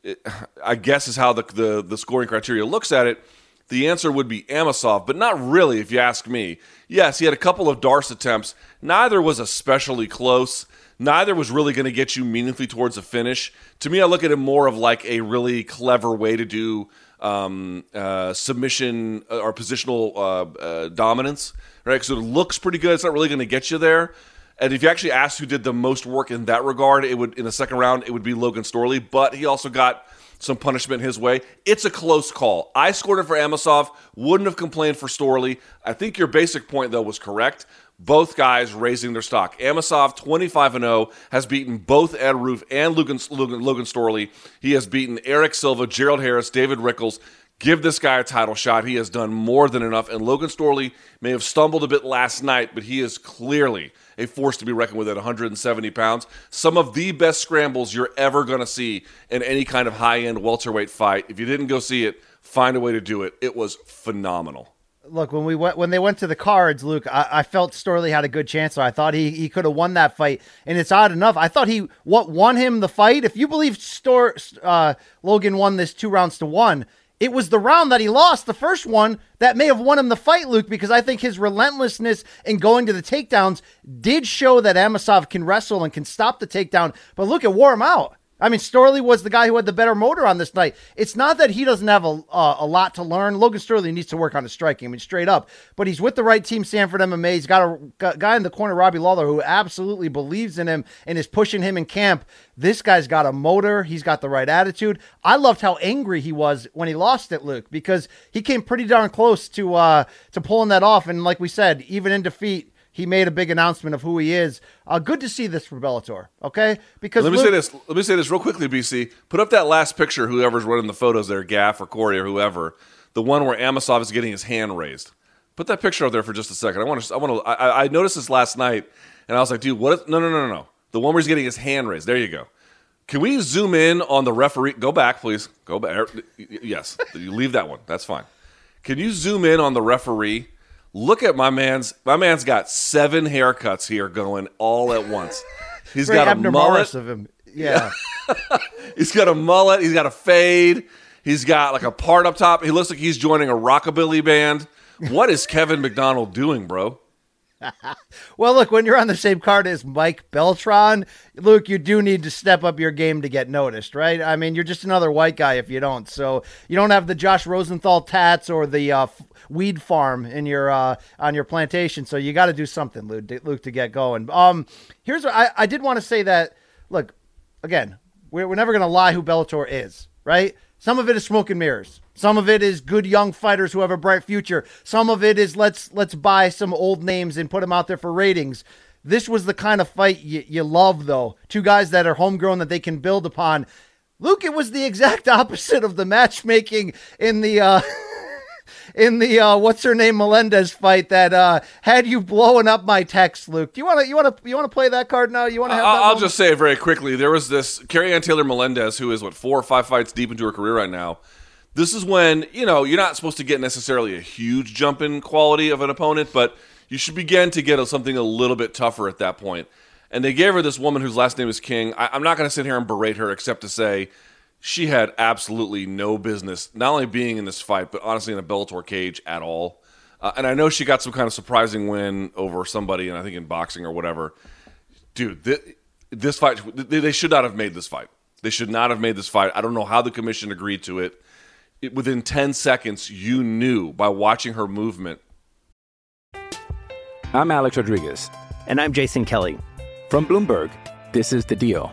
eh, I guess is how the, the the scoring criteria looks at it. The answer would be Amosov, but not really, if you ask me. Yes, he had a couple of D'Arce attempts. Neither was especially close. Neither was really going to get you meaningfully towards a finish. To me, I look at it more of like a really clever way to do um, uh, submission uh, or positional uh, uh, dominance, right? Because it looks pretty good. It's not really going to get you there. And if you actually asked who did the most work in that regard, it would in the second round it would be Logan Storley. But he also got some punishment his way. It's a close call. I scored it for Amosov. Wouldn't have complained for Storley. I think your basic point though was correct. Both guys raising their stock. Amosov, 25 and 0, has beaten both Ed Ruth and Logan, Logan, Logan Storley. He has beaten Erick Silva, Gerald Harris, David Rickels. Give this guy a title shot. He has done more than enough. And Logan Storley may have stumbled a bit last night, but he is clearly a force to be reckoned with at 170 pounds. Some of the best scrambles you're ever going to see in any kind of high end welterweight fight. If you didn't go see it, find a way to do it. It was phenomenal. Look, when we went when they went to the cards, Luke, I, I felt Storley had a good chance. So I thought he, he could have won that fight, and it's odd enough. I thought he what won him the fight. If you believe Stor, uh, Logan won this two rounds to one, it was the round that he lost, the first one, that may have won him the fight, Luke, because I think his relentlessness in going to the takedowns did show that Amosov can wrestle and can stop the takedown. But look, it wore him out. I mean, Storley was the guy who had the better motor on this night. It's not that he doesn't have a, uh, a lot to learn. Logan Storley needs to work on his striking. I mean, straight up. But he's with the right team, Sanford MMA. He's got a a guy in the corner, Robbie Lawler, who absolutely believes in him and is pushing him in camp. This guy's got a motor. He's got the right attitude. I loved how angry he was when he lost it, Luke, because he came pretty darn close to uh, to pulling that off. And like we said, even in defeat, he made a big announcement of who he is. Uh, good to see this for Bellator. Okay, because Let me Luke- say this. Let me say this real quickly, BC. Put up that last picture. Whoever's running the photos there, Gaff or Corey or whoever, the one where Amosov is getting his hand raised. Put that picture up there for just a second. I want to. I want to. I, I noticed this last night, and I was like, dude, what? Is, no, no, no, no, no. The one where he's getting his hand raised. There you go. Can we zoom in on the referee? Go back, please. Go back. Yes, you leave that one. That's fine. Can you zoom in on the referee? Look at my man's. My man's got seven haircuts here going all at once. *laughs* He's Very got a mullet. Of him. *laughs* Yeah. *laughs* He's got a mullet. He's got a fade. He's got like a part up top. He looks like he's joining a rockabilly band. What is Kevin McDonald doing, bro? *laughs* Well, look, when you're on the same card as Mike Beltran, Luke, you do need to step up your game to get noticed, right? I mean, you're just another white guy if you don't. So you don't have the Josh Rosenthal tats or the uh, weed farm in your uh, on your plantation. So you got to do something, Luke, Luke, to get going. Um, here's what I, I did want to say that. Look, again, we're, we're never going to lie who Bellator is, right? Some of it is smoke and mirrors. Some of it is good young fighters who have a bright future. Some of it is let's let's buy some old names and put them out there for ratings. This was the kind of fight you, you love, though. Two guys that are homegrown that they can build upon. Luke, it was the exact *laughs* opposite of the matchmaking in the uh, *laughs* in the uh, what's her name Melendez fight that uh, had you blowing up my text, Luke. Do you want to you want to you want to play that card now? You want to have? I'll, just say it very quickly. There was this Carrie Ann Taylor Melendez, who is what four or five fights deep into her career right now. This is when you know you're not supposed to get necessarily a huge jump in quality of an opponent, but you should begin to get something a little bit tougher at that point. And they gave her this woman whose last name is King. I, I'm not going to sit here and berate her, except to say she had absolutely no business not only being in this fight, but honestly in a Bellator cage at all. Uh, and I know she got some kind of surprising win over somebody, and I think in boxing or whatever. Dude, this, this fight, they, they should not have made this fight. They should not have made this fight. I don't know how the commission agreed to it. it within 10 seconds, you knew by watching her movement. I'm Alex Rodriguez. And I'm Jason Kelly. From Bloomberg, this is The Deal.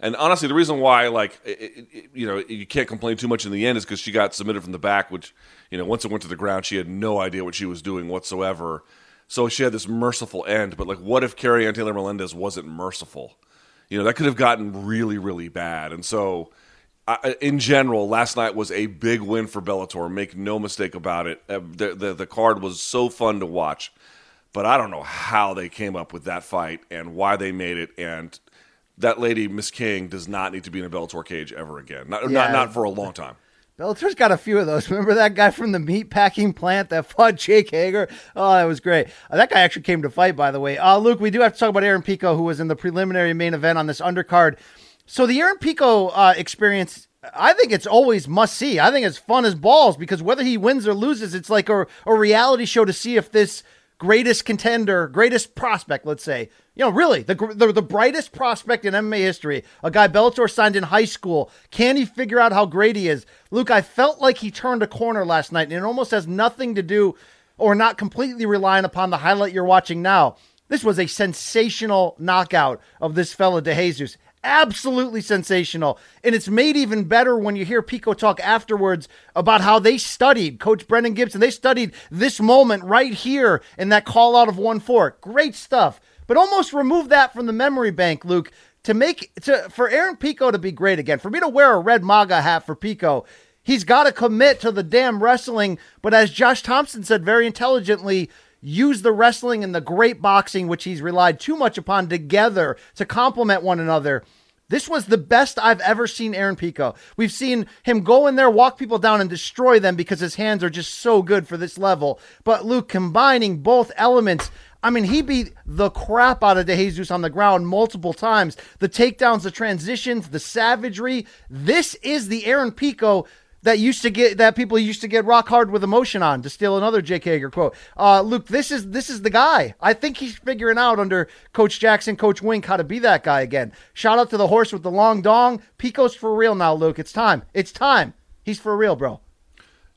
And honestly, the reason why, like, it, it, you know, you can't complain too much in the end is because she got submitted from the back, which, you know, once it went to the ground, she had no idea what she was doing whatsoever. So she had this merciful end. But, like, what if Carrie Ann Taylor Melendez wasn't merciful? You know, that could have gotten really, really bad. And so, I, in general, last night was a big win for Bellator. Make no mistake about it. Uh, The, the, the card was so fun to watch but I don't know how they came up with that fight and why they made it. And that lady, Miss King, does not need to be in a Bellator cage ever again. Not, Yeah. not, not for a long time. Bellator's got a few of those. Remember that guy from the meat packing plant that fought Jake Hager? Oh, that was great. Uh, that guy actually came to fight, by the way. Uh, Luke, we do have to talk about Aaron Pico, who was in the preliminary main event on this undercard. So the Aaron Pico uh, experience, I think it's always must see. I think it's fun as balls because whether he wins or loses, it's like a, a reality show to see if this greatest contender, greatest prospect, let's say, you know, really the, the the brightest prospect in MMA history, a guy Bellator signed in high school. Can he figure out how great he is? Luke, I felt like he turned a corner last night, and it almost has nothing to do or not completely relying upon the highlight you're watching now. This was a sensational knockout of this fella De Jesus. Absolutely sensational. And it's made even better when you hear Pico talk afterwards about how they studied Coach Brandon Gibson. They studied this moment right here in that call out of 1 4. Great stuff. But almost remove that from the memory bank, Luke, to make to for Aaron Pico to be great again, for me to wear a red MAGA hat for Pico. He's got to commit to the damn wrestling, but as Josh Thomson said very intelligently, use the wrestling and the great boxing, which he's relied too much upon, together to complement one another. This was the best I've ever seen Aaron Pico. We've seen him go in there, walk people down, and destroy them because his hands are just so good for this level. But Luke, combining both elements, I mean, he beat the crap out of De Jesus on the ground multiple times. The takedowns, the transitions, the savagery. This is the Aaron Pico that used to get that people used to get rock hard with emotion on to steal another Jake Hager quote. Uh, Luke, this is this is the guy. I think he's figuring out under Coach Jackson, Coach Wink, how to be that guy again. Shout out to the horse with the long dong. Pico's for real now, Luke. It's time. It's time. He's for real, bro.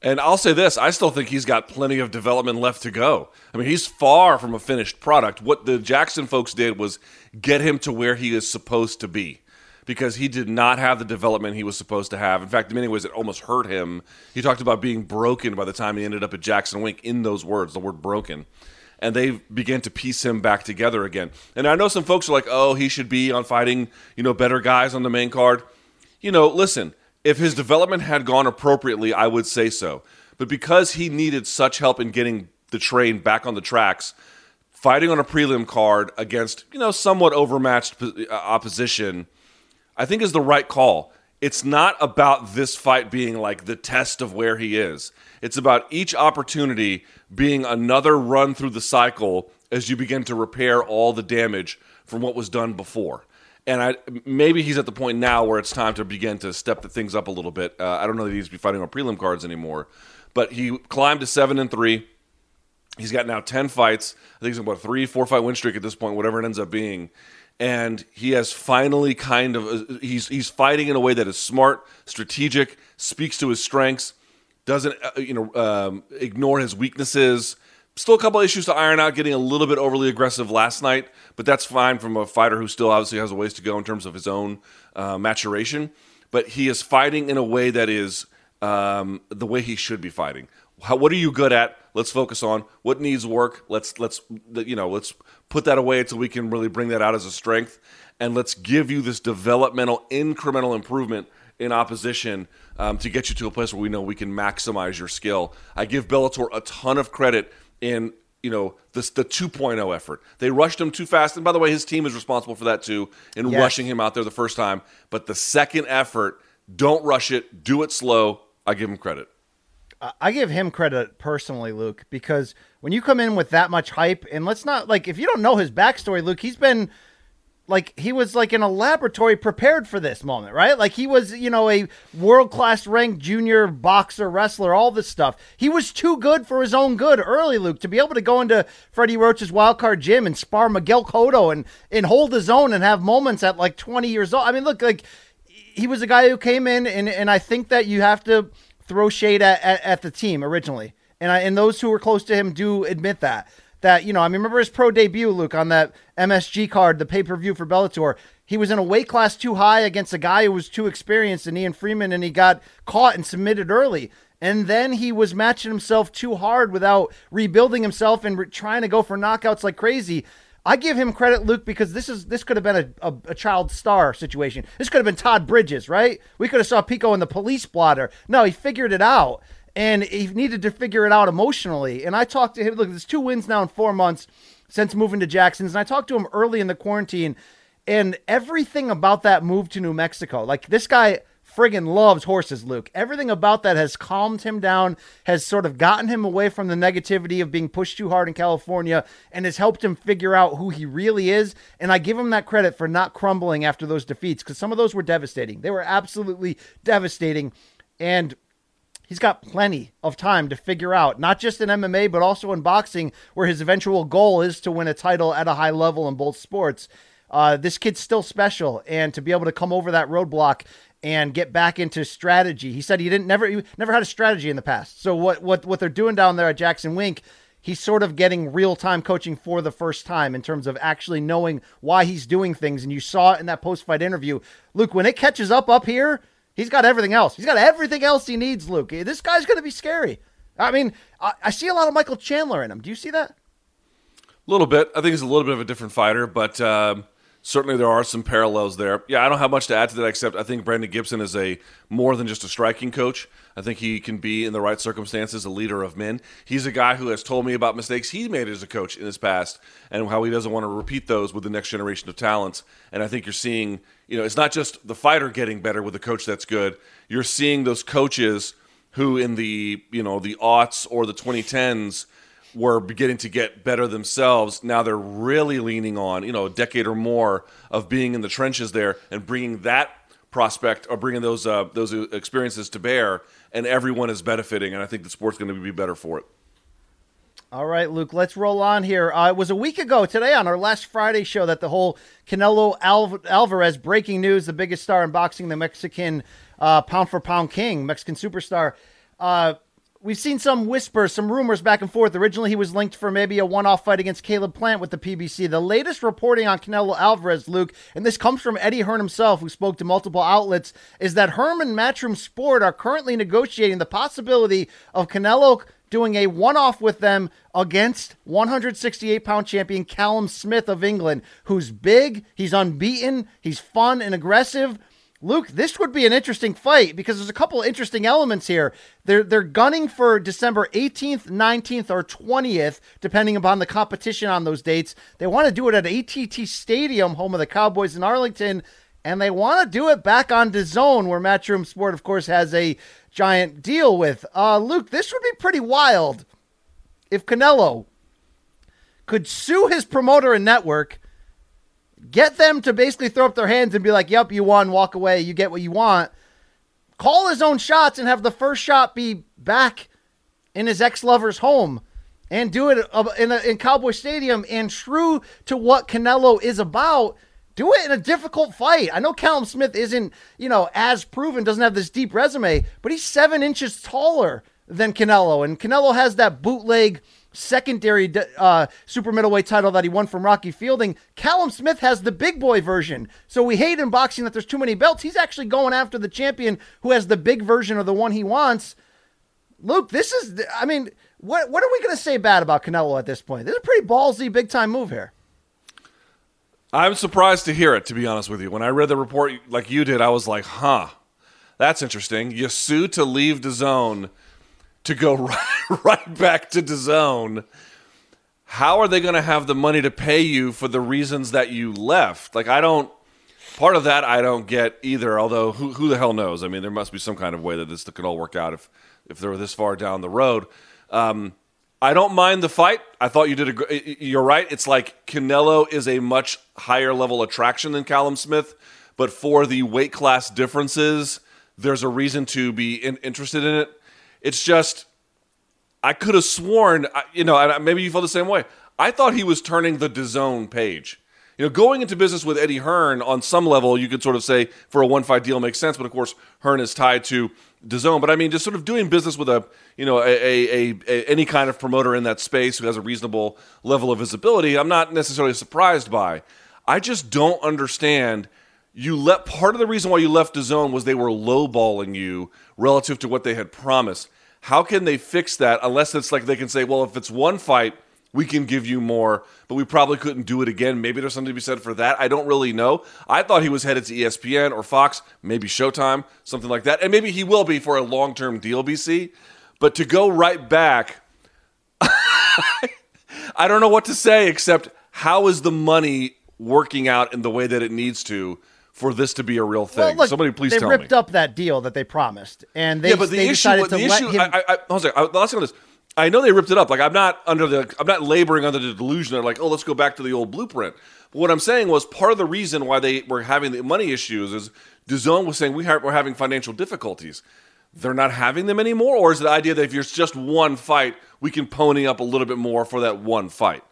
And I'll say this: I still think he's got plenty of development left to go. I mean, he's far from a finished product. What the Jackson folks did was get him to where he is supposed to be because he did not have the development he was supposed to have. In fact, in many ways, it almost hurt him. He talked about being broken by the time he ended up at Jackson Wink in those words, the word broken. And they began to piece him back together again. And I know some folks are like, oh, he should be on fighting, you know, better guys on the main card. You know, listen, if his development had gone appropriately, I would say so. But because he needed such help in getting the train back on the tracks, fighting on a prelim card against, you know, somewhat overmatched uh, opposition – I think is the right call. It's not about this fight being like the test of where he is. It's about each opportunity being another run through the cycle as you begin to repair all the damage from what was done before. And I, maybe he's at the point now where it's time to begin to step the things up a little bit. Uh, I don't know that he's be fighting on prelim cards anymore, but he climbed to seven and three. He's got now ten fights. I think he's about a three, four fight win streak at this point, whatever it ends up being and he has finally kind of uh, he's he's fighting in a way that is smart, strategic, speaks to his strengths, doesn't uh, you know um, ignore his weaknesses. Still a couple issues to iron out, getting a little bit overly aggressive last night, but that's fine from a fighter who still obviously has a ways to go in terms of his own uh, maturation. But he is fighting in a way that is um, the way he should be fighting. How, what are you good at? Let's focus on what needs work. Let's let's you know let's put that away until we can really bring that out as a strength. And let's give you this developmental, incremental improvement in opposition um, to get you to a place where we know we can maximize your skill. I give Bellator a ton of credit in you know this the 2.0 effort. They rushed him too fast, and by the way, his team is responsible for that too in yes. rushing him out there the first time. But the second effort, don't rush it, do it slow. I give him credit. I give him credit personally, Luke, because when you come in with that much hype, and let's not like if you don't know his backstory, Luke, he's been like he was like in a laboratory prepared for this moment, right? Like he was, you know, a world class ranked junior boxer, wrestler, all this stuff. He was too good for his own good early, Luke, to be able to go into Freddie Roach's wildcard gym and spar Miguel Cotto and and hold his own and have moments at like 20 years old. I mean, look, like he was a guy who came in and and I think that you have to throw shade at, at, at the team originally. And I, and those who were close to him do admit that. That, you know, I mean, remember his pro debut, Luke, on that MSG card, the pay per view for Bellator. He was in a weight class too high against a guy who was too experienced and Ian Freeman, and he got caught and submitted early. And then he was matching himself too hard without rebuilding himself and re- trying to go for knockouts like crazy. I give him credit, Luke, because this is this could have been a, a, a, child star situation. This could have been Todd Bridges, right? We could have saw Pico in the police blotter. No, he figured it out, and he needed to figure it out emotionally. And I talked to him. Look, there's two wins now in four months since moving to Jackson's, and I talked to him early in the quarantine, and everything about that move to New Mexico, like this guy friggin' loves horses, Luke. Everything about that has calmed him down, has sort of gotten him away from the negativity of being pushed too hard in California, and has helped him figure out who he really is. And I give him that credit for not crumbling after those defeats because some of those were devastating. They were absolutely devastating. And he's got plenty of time to figure out, not just in MMA, but also in boxing, where his eventual goal is to win a title at a high level in both sports. Uh, this kid's still special, and to be able to come over that roadblock and get back into strategy. He said he didn't never he never had a strategy in the past. So what what what they're doing down there at Jackson Wink, he's sort of getting real time coaching for the first time in terms of actually knowing why he's doing things. And you saw it in that post fight interview, Luke. When it catches up up here, he's got everything else. He's got everything else he needs, Luke. This guy's going to be scary. I mean, I, I see a lot of Michael Chandler in him. Do you see that? A little bit. I think he's a little bit of a different fighter, but. Um certainly there are some parallels there. Yeah, I don't have much to add to that except I think Brandon Gibson is a more than just a striking coach. I think he can be in the right circumstances a leader of men. He's a guy who has told me about mistakes he made as a coach in his past and how he doesn't want to repeat those with the next generation of talents. And I think you're seeing, you know, it's not just the fighter getting better with a coach that's good. You're seeing those coaches who in the, you know, the aughts or the 2010s were beginning to get better themselves. Now they're really leaning on, you know, a decade or more of being in the trenches there and bringing that prospect or bringing those uh, those experiences to bear, and everyone is benefiting. And I think the sport's going to be better for it. All right, Luke, let's roll on here. Uh, it was a week ago today on our last Friday show that the whole Canelo Al- Alvarez breaking news, the biggest star in boxing, the Mexican uh, pound for pound king, Mexican superstar. We've seen some whispers, some rumors back and forth. Originally, he was linked for maybe a one off fight against Caleb Plant with the PBC. The latest reporting on Canelo Alvarez, Luke, and this comes from Eddie Hearn himself, who spoke to multiple outlets, is that Herman Matchroom Sport are currently negotiating the possibility of Canelo doing a one off with them against 168 pound champion Callum Smith of England, who's big, he's unbeaten, he's fun and aggressive. Luke, this would be an interesting fight because there's a couple interesting elements here. They're they're gunning for December 18th, 19th, or 20th, depending upon the competition on those dates. They want to do it at ATT Stadium, home of the Cowboys in Arlington, and they want to do it back on DAZN, where Matchroom Sport, of course, has a giant deal with. Uh, Luke, this would be pretty wild if Canelo could sue his promoter and network, get them to basically throw up their hands and be like, yep, you won, walk away, you get what you want, call his own shots and have the first shot be back in his ex lover's home and do it in, a, in Cowboy Stadium and true to what Canelo is about – do it in a difficult fight. I know Callum Smith isn't, you know, as proven, doesn't have this deep resume, but he's seven inches taller than Canelo. And Canelo has that bootleg secondary uh, super middleweight title that he won from Rocky Fielding. Callum Smith has the big boy version. So we hate in boxing that there's too many belts. He's actually going after the champion who has the big version of the one he wants. Luke, this is, I mean, what, what are we going to say bad about Canelo at this point? This is a pretty ballsy, big time move here. I'm surprised to hear it, to be honest with you. When I read the report like you did, I was like, huh, that's interesting. You sue to leave the zone to go right, *laughs* right back to the zone. How are they going to have the money to pay you for the reasons that you left? Like, I don't, part of that I don't get either, although who, who the hell knows? I mean, there must be some kind of way that this could all work out if, if they're this far down the road. Um, I don't mind the fight. I thought you did a. You're right. It's like Canelo is a much higher level attraction than Callum Smith, but for the weight class differences, there's a reason to be in, interested in it. It's just, I could have sworn, you know, maybe you feel the same way. I thought he was turning the DAZN page. You know, going into business with Eddie Hearn on some level, you could sort of say for a one fight deal makes sense, but of course Hearn is tied to DAZN. But I mean, just sort of doing business with a you know a, a, a, any kind of promoter in that space who has a reasonable level of visibility, I'm not necessarily surprised by. I just don't understand. You let part of the reason why you left the zone was they were lowballing you relative to what they had promised. How can they fix that unless it's like they can say, well, if it's one fight we can give you more, but we probably couldn't do it again. Maybe there's something to be said for that. I don't really know. I thought he was headed to ESPN or Fox, maybe Showtime, something like that. And maybe he will be for a long term deal, BC. But to go right back, *laughs* I don't know what to say except how is the money working out in the way that it needs to for this to be a real thing? Well, look, Somebody please tell me. They ripped up that deal that they promised. And they, yeah, but the they issue, decided to the let issue, him. I, I, I, I, the last thing on this I know they ripped it up. Like I'm not under the I'm not laboring under the delusion They're like, oh, let's go back to the old blueprint. But what I'm saying was part of the reason why they were having the money issues is DAZN was saying we have, we're having financial difficulties. They're not having them anymore, or is it the idea that if you're just one fight, we can pony up a little bit more for that one fight?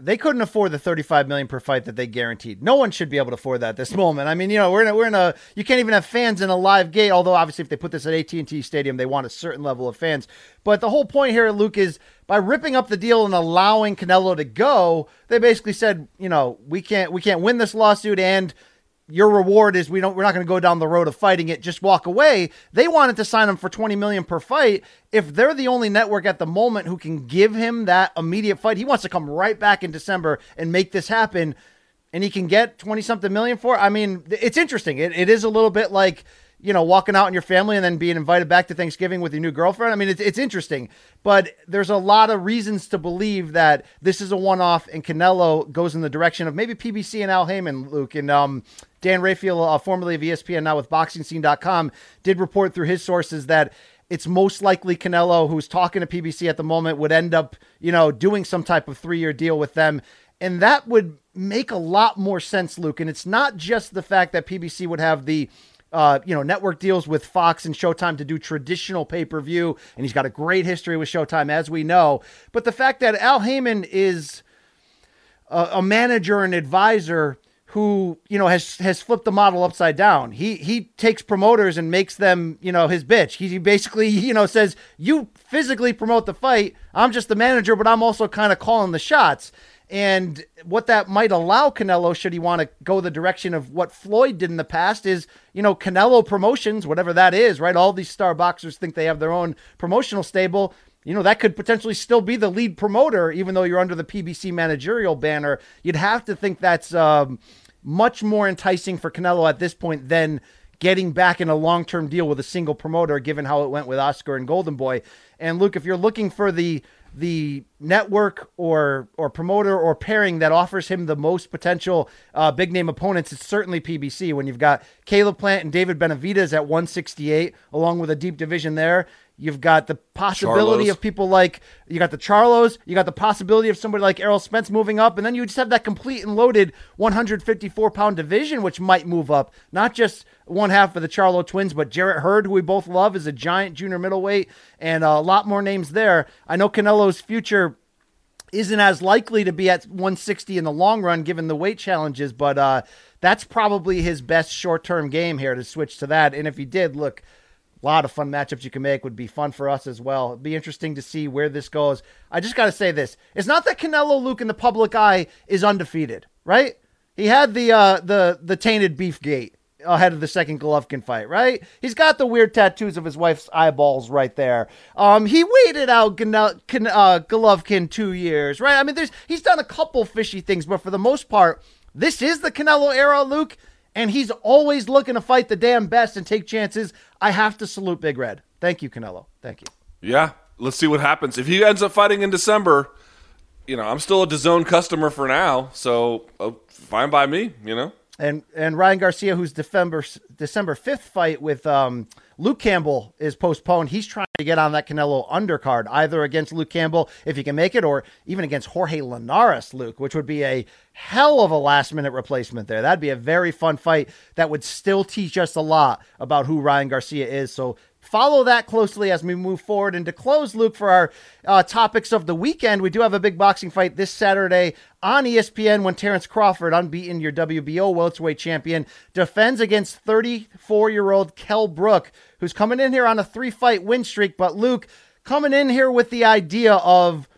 They couldn't afford the 35 million per fight that they guaranteed. No one should be able to afford that at this moment. I mean, you know, we're in a, we're in a you can't even have fans in a live gate. Although obviously, if they put this at AT&T Stadium, they want a certain level of fans. But the whole point here, Luke, is by ripping up the deal and allowing Canelo to go, they basically said, you know, we can't we can't win this lawsuit and your reward is we don't we're not going to go down the road of fighting it just walk away they wanted to sign him for 20 million per fight if they're the only network at the moment who can give him that immediate fight he wants to come right back in december and make this happen and he can get 20 something million for it i mean it's interesting it, it is a little bit like you know, walking out in your family and then being invited back to Thanksgiving with your new girlfriend. I mean, it's, it's interesting, but there's a lot of reasons to believe that this is a one off and Canelo goes in the direction of maybe PBC and Al Haymon, Luke. And um, Dan Raphael, uh, formerly of ESPN, now with BoxingScene.com, did report through his sources that it's most likely Canelo, who's talking to PBC at the moment, would end up, you know, doing some type of three year deal with them. And that would make a lot more sense, Luke. And it's not just the fact that PBC would have the uh, you know, network deals with Fox and Showtime to do traditional pay per view, and he's got a great history with Showtime, as we know. But the fact that Al Haymon is a, a manager and advisor who you know has has flipped the model upside down. He he takes promoters and makes them you know his bitch. He basically *laughs* you know says you physically promote the fight. I'm just the manager, but I'm also kind of calling the shots. And what that might allow Canelo, should he want to go the direction of what Floyd did in the past, is, you know, Canelo Promotions, whatever that is, right? All these star boxers think they have their own promotional stable. You know, that could potentially still be the lead promoter, even though you're under the PBC managerial banner. You'd have to think that's um, much more enticing for Canelo at this point than getting back in a long term deal with a single promoter, given how it went with Oscar and Golden Boy. And Luke, if you're looking for the the network or or promoter or pairing that offers him the most potential uh, big name opponents, it's certainly PBC. When you've got Caleb Plant and David Benavidez at 168, along with a deep division there, You've got the possibility Charlos. of people like you got the Charlos, you got the possibility of somebody like Errol Spence moving up, and then you just have that complete and loaded 154 pound division, which might move up. Not just one half of the Charlo twins, but Jarrett Hurd, who we both love, is a giant junior middleweight, and a lot more names there. I know Canelo's future isn't as likely to be at 160 in the long run given the weight challenges, but uh, that's probably his best short term game here to switch to that. And if he did, look, a lot of fun matchups you can make would be fun for us as well. It'd be interesting to see where this goes. I just got to say this: it's not that Canelo Luke in the public eye is undefeated, right? He had the uh, the the tainted beef gate ahead of the second Golovkin fight, right? He's got the weird tattoos of his wife's eyeballs right there. Um, he waited out Gano- Can- uh, Golovkin two years, right? I mean, there's he's done a couple fishy things, but for the most part, this is the Canelo era, Luke and he's always looking to fight the damn best and take chances. I have to salute Big Red. Thank you, Canelo. Thank you. Yeah, let's see what happens. If he ends up fighting in December, you know, I'm still a DAZN customer for now, so uh, fine by me, you know. And and Ryan Garcia, whose December December fifth fight with um, Luke Campbell is postponed. He's trying to get on that Canelo undercard, either against Luke Campbell if he can make it, or even against Jorge Linares, Luke, which would be a hell of a last minute replacement there. That'd be a very fun fight that would still teach us a lot about who Ryan Garcia is. So follow that closely as we move forward. And to close, Luke, for our uh, topics of the weekend, we do have a big boxing fight this Saturday on ESPN when Terence Crawford, unbeaten, your WBO welterweight champion, defends against 34 year old Kell Brook, who's coming in here on a three fight win streak. But Luke, coming in here with the idea of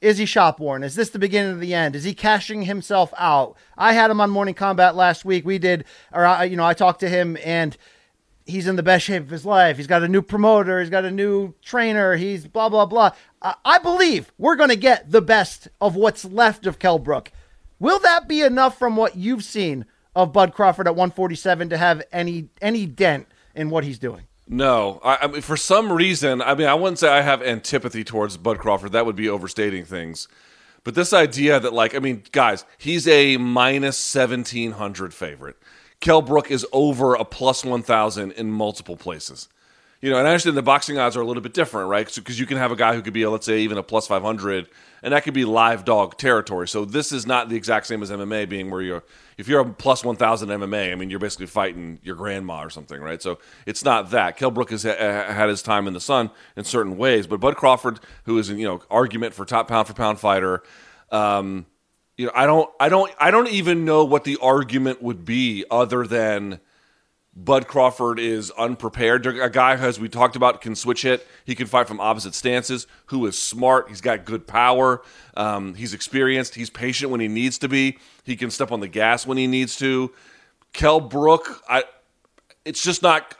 is he shop worn? Is this the beginning of the end? Is he cashing himself out? I had him on Morning Kombat last week. We did, or I, you know, I talked to him and he's in the best shape of his life. He's got a new promoter. He's got a new trainer. He's blah blah blah. I, believe we're going to get the best of what's left of Kell Brook. Will that be enough from what you've seen of Bud Crawford at 147 to have any any dent in what he's doing? No, I, I mean for some reason, I mean I wouldn't say I have antipathy towards Bud Crawford. That would be overstating things. But this idea that like I mean, guys, he's a minus seventeen hundred favorite. Kell Brook is over a plus one thousand in multiple places. You know, and I understand the boxing odds are a little bit different, right? Because you can have a guy who could be, let's say, even a plus 500, and that could be live dog territory. So this is not the exact same as MMA, being where you're, if you're a plus 1,000 MMA, I mean, you're basically fighting your grandma or something, right? So it's not that. Kell Brook has ha- had his time in the sun in certain ways, but Bud Crawford, who is, you know, argument for top pound for pound fighter, um, you know, I don't, I don't, I don't even know what the argument would be other than Bud Crawford is unprepared. A guy, who, as we talked about, can switch hit. He can fight from opposite stances. Who is smart? He's got good power. Um, he's experienced. He's patient when he needs to be. He can step on the gas when he needs to. Kell Brook, I, it's just not.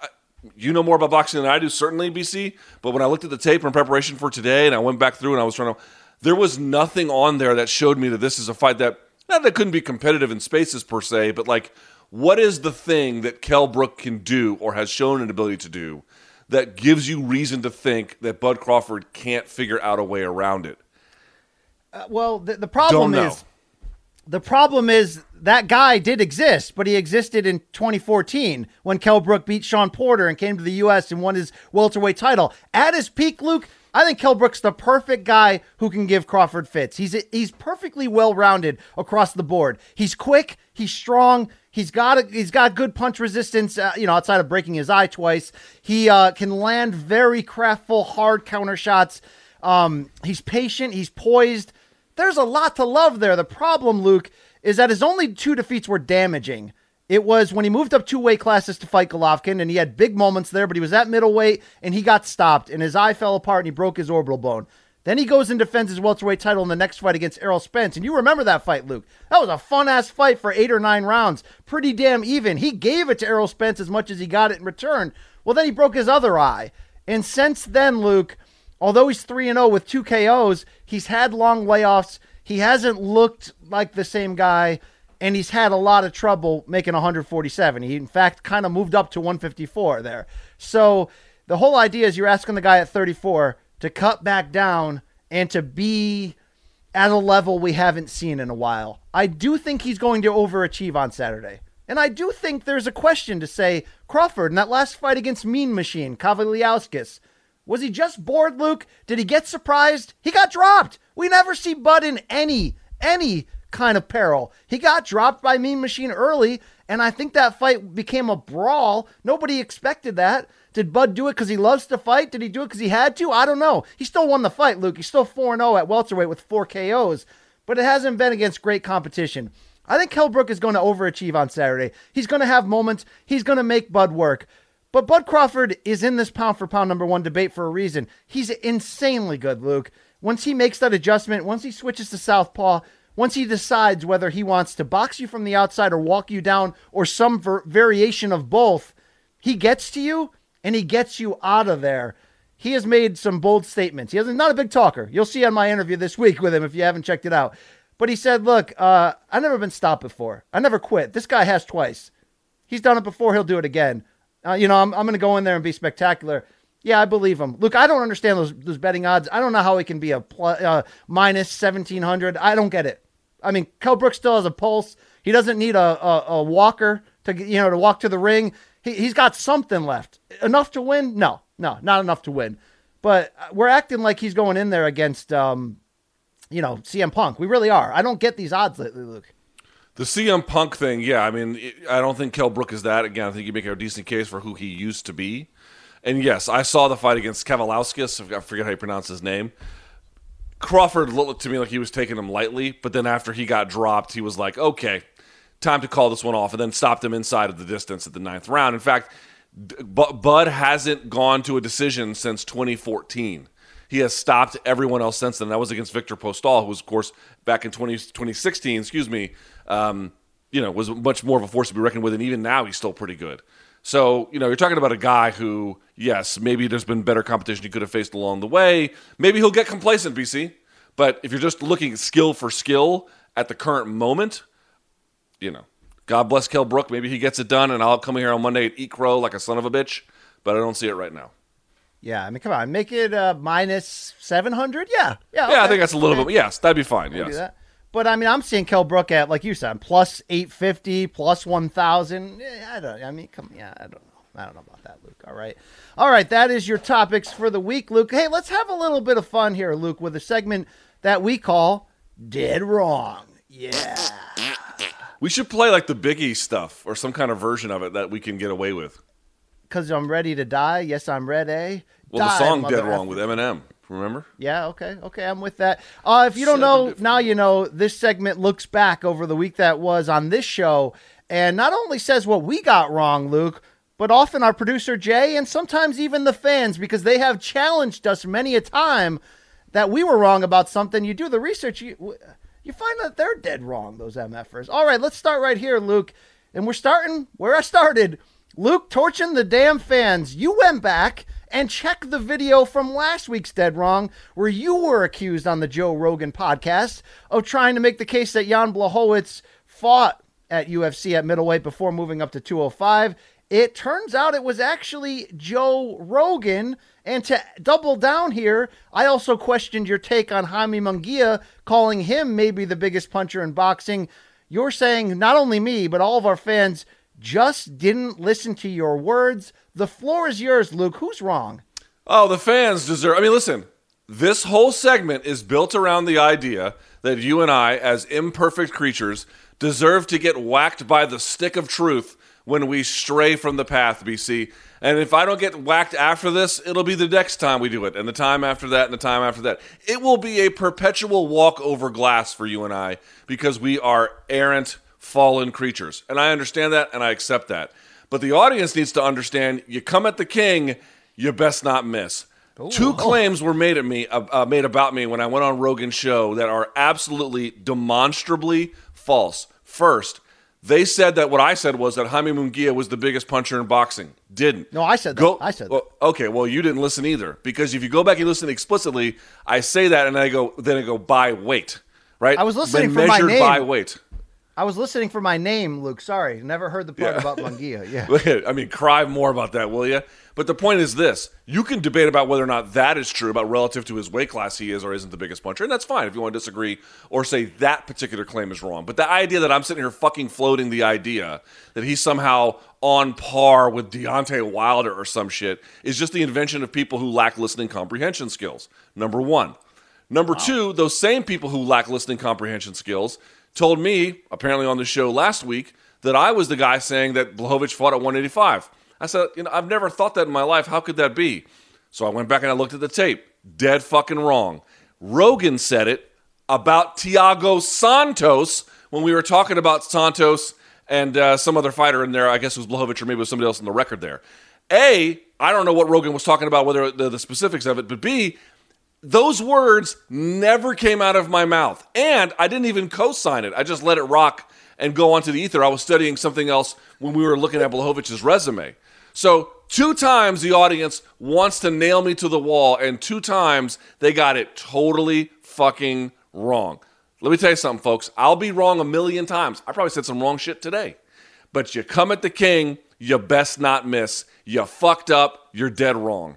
You know more about boxing than I do, certainly, BC. But when I looked at the tape in preparation for today, and I went back through and I was trying to, there was nothing on there that showed me that this is a fight that not that couldn't be competitive in spaces per se, but like what is the thing that Kell Brook can do or has shown an ability to do that gives you reason to think that Bud Crawford can't figure out a way around it? Uh, well, the, the problem is the problem is that guy did exist, but he existed in 2014 when Kell Brook beat Sean Porter and came to the U.S. and won his welterweight title. At his peak, Luke, I think Kell Brook's the perfect guy who can give Crawford fits. He's he's perfectly well rounded across the board. He's quick. He's strong. He's got a, he's got good punch resistance. Uh, you know, outside of breaking his eye twice, he uh, can land very craftful, hard counter shots. Um, he's patient. He's poised. There's a lot to love there. The problem, Luke, is that his only two defeats were damaging. It was when he moved up two weight classes to fight Golovkin, and he had big moments there, but he was at middleweight and he got stopped, and his eye fell apart and he broke his orbital bone. Then he goes and defends his welterweight title in the next fight against Errol Spence. And you remember that fight, Luke. That was a fun ass fight for eight or nine rounds. Pretty damn even. He gave it to Errol Spence as much as he got it in return. Well, then he broke his other eye. And since then, Luke, although he's 3 0 with two KOs, he's had long layoffs. He hasn't looked like the same guy and he's had a lot of trouble making 147. He, in fact, kind of moved up to 154 there. So the whole idea is you're asking the guy at 34 to cut back down and to be at a level we haven't seen in a while. I do think he's going to overachieve on Saturday. And I do think there's a question to say Crawford in that last fight against Mean Machine, Kavaliauskas, was he just bored, Luke? Did he get surprised? He got dropped. We never see Bud in any, any kind of peril. He got dropped by Mean Machine early, and I think that fight became a brawl. Nobody expected that. Did Bud do it because he loves to fight? Did he do it because he had to? I don't know. He still won the fight, Luke. He's still 4 0 at welterweight with four KOs, but it hasn't been against great competition. I think Kell Brook is going to overachieve on Saturday. He's going to have moments. He's going to make Bud work. But Bud Crawford is in this pound for pound number one debate for a reason. He's insanely good, Luke. Once he makes that adjustment, once he switches to southpaw, once he decides whether he wants to box you from the outside or walk you down or some ver- variation of both, he gets to you and he gets you out of there. He has made some bold statements. He has not a big talker. You'll see on my interview this week with him if you haven't checked it out. But he said, "Look, uh, I've never been stopped before. I never quit. This guy has twice. He's done it before. He'll do it again. Uh, you know, I'm, I'm going to go in there and be spectacular." Yeah, I believe him. Look, I don't understand those those betting odds. I don't know how he can be a plus, uh, minus seventeen hundred. I don't get it. I mean, Kell Brook still has a pulse. He doesn't need a, a, a walker to you know to walk to the ring. He, he's got something left. Enough to win? No, no, not enough to win. But we're acting like he's going in there against, um, you know, CM Punk. We really are. I don't get these odds lately, Luke. The CM Punk thing, yeah. I mean, I don't think Kell Brook is that. Again, I think you make a decent case for who he used to be. And yes, I saw the fight against Kavaliauskas. I forget how you pronounce his name. Crawford looked to me like he was taking him lightly, but then after he got dropped, he was like, okay, time to call this one off, and then stopped him inside of the distance at the ninth round. In fact, Bud hasn't gone to a decision since 2014. He has stopped everyone else since then. That was against Victor Postol, who was, of course, back in 20, 2016, excuse me, um, you know, was much more of a force to be reckoned with, and even now he's still pretty good. So, you know, you're talking about a guy who, yes, maybe there's been better competition he could have faced along the way. Maybe he'll get complacent, BC. But if you're just looking skill for skill at the current moment, you know, God bless Kell Brook. Maybe he gets it done, and I'll come here on Monday and eat crow like a son of a bitch. But I don't see it right now. Yeah, I mean, come on, make it uh, minus seven hundred. Yeah, yeah, okay. yeah. I think that's a little bit. Yes, that'd be fine. We'll yes. But I mean, I'm seeing Kell Brook at like you said, plus eight fifty, plus one thousand. I don't. I mean, come. Yeah, I don't know. I don't know about that, Luke. All right, all right. That is your topics for the week, Luke. Hey, let's have a little bit of fun here, Luke, with a segment that we call "Dead Wrong." Yeah. We should play like the Biggie stuff or some kind of version of it that we can get away with. Cause I'm ready to die. Yes, I'm ready. Well, die, the song "Dead Wrong" with Eminem. Remember? Yeah, okay, okay, I'm with that. Uh, if you don't know, now you know. This segment looks back over the week that was on this show, and not only says what we got wrong, Luke, but often our producer Jay, and sometimes even the fans, because they have challenged us many a time that we were wrong about something. You do the research, you you find that they're dead wrong. Those MFers. All right, let's start right here, Luke, and we're starting where I started. Luke torching the damn fans. You went back and check the video from last week's Dead Wrong, where you were accused on the Joe Rogan podcast of trying to make the case that Jan Blachowicz fought at UFC at middleweight before moving up to 205. It turns out it was actually Joe Rogan. And to double down here, I also questioned your take on Jaime Munguia, calling him maybe the biggest puncher in boxing. You're saying not only me, but all of our fans just didn't listen to your words. The floor is yours, Luke. Who's wrong? Oh, the fans deserve. I mean, listen. This whole segment is built around the idea that you and I, as imperfect creatures, deserve to get whacked by the stick of truth when we stray from the path, BC. And if I don't get whacked after this, it'll be the next time we do it, and the time after that, and the time after that. It will be a perpetual walk over glass for you and I because we are errant, fallen creatures. And I understand that, and I accept that. But the audience needs to understand you come at the king, you best not miss. Two claims were made at me, uh, uh, made about me when I went on Rogan's show that are absolutely demonstrably false. First, they said that what I said was that Jaime Munguia was the biggest puncher in boxing. Didn't. No, I said that. Go, I said that. well, okay, well, you didn't listen either because if you go back and listen explicitly, I say that and I go then I go by weight, right? I was listening for my measured name. by weight. I was listening for my name, Luke. Sorry, never heard the part about Munguia. Yeah. *laughs* I mean, cry more about that, will you? But the point is this: you can debate about whether or not that is true about relative to his weight class he is or isn't the biggest puncher, and that's fine if you want to disagree or say that particular claim is wrong. But the idea that I'm sitting here fucking floating the idea that he's somehow on par with Deontay Wilder or some shit is just the invention of people who lack listening comprehension skills. Number one. Number two, those same people who lack listening comprehension skills told me, apparently on the show last week, that I was the guy saying that Blachowicz fought at 185. I said, you know, I've never thought that in my life. How could that be? So I went back and I looked at the tape. Dead fucking wrong. Rogan said it about Thiago Santos when we were talking about Santos and uh, some other fighter in there. I guess it was Blachowicz or maybe it was somebody else in the record there. A, I don't know what Rogan was talking about, whether the, the specifics of it, but B, those words never came out of my mouth. And I didn't even co sign it. I just let it rock and go onto the ether. I was studying something else when we were looking at Blachowicz's resume. So, two times the audience wants to nail me to the wall, and two times they got it totally fucking wrong. Let me tell you something, folks. I'll be wrong a million times. I probably said some wrong shit today. But you come at the king, you best not miss. You fucked up, you're dead wrong.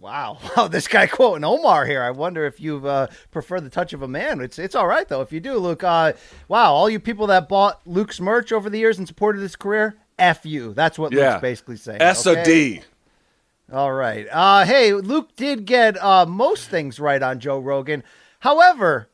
Wow, *laughs* wow! This guy quoting Omar here. I wonder if you uh, prefer the touch of a man. It's it's all right though if you do, Luke. Uh, wow, all you people that bought Luke's merch over the years and supported his career, f you. That's what Yeah. Luke's basically saying. S a okay? D. All right. Uh, hey, Luke did get uh, most things right on Joe Rogan. However,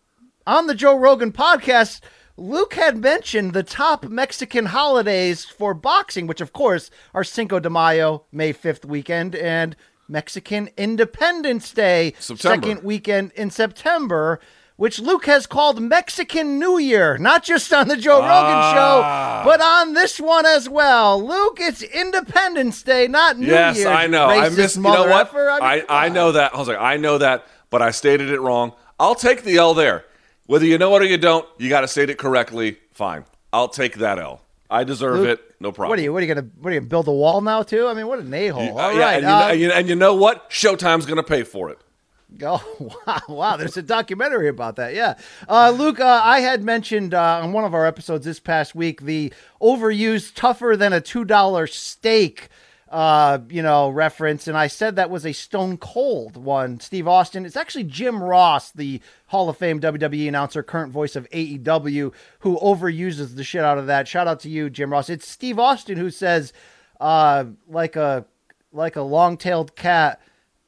on the Joe Rogan podcast, Luke had mentioned the top Mexican holidays for boxing, which of course are Cinco de Mayo, May 5th weekend, and Mexican Independence Day, September. second weekend in September. Which Luke has called Mexican New Year, not just on the Joe Ah. Rogan show, but on this one as well. Luke, it's Independence Day, not New Year. yes, I know. I missed. You know what? effer. I, mean, I, come know that. I was like, I know that, but I stated it wrong. I'll take the L there. Whether you know it or you don't, you got to state it correctly. Fine, I'll take that L. I deserve Luke, it. No problem. What are you? What are you gonna? What are you gonna build a wall now too? I mean, what an a hole. You- All uh, right. yeah, and, you uh, know, and, you, and you know what? Showtime's going to pay for it. *laughs* Oh wow, wow! There's a documentary about that. Yeah, uh, Luke, uh, I had mentioned uh, on one of our episodes this past week the overused "tougher than a two dollar steak," uh, you know, reference, and I said that was a Stone Cold one. Steve Austin. It's actually Jim Ross, the Hall of Fame WWE announcer, current voice of AEW, who overuses the shit out of that. Shout out to you, Jim Ross. It's Steve Austin who says, uh, like a like a long tailed cat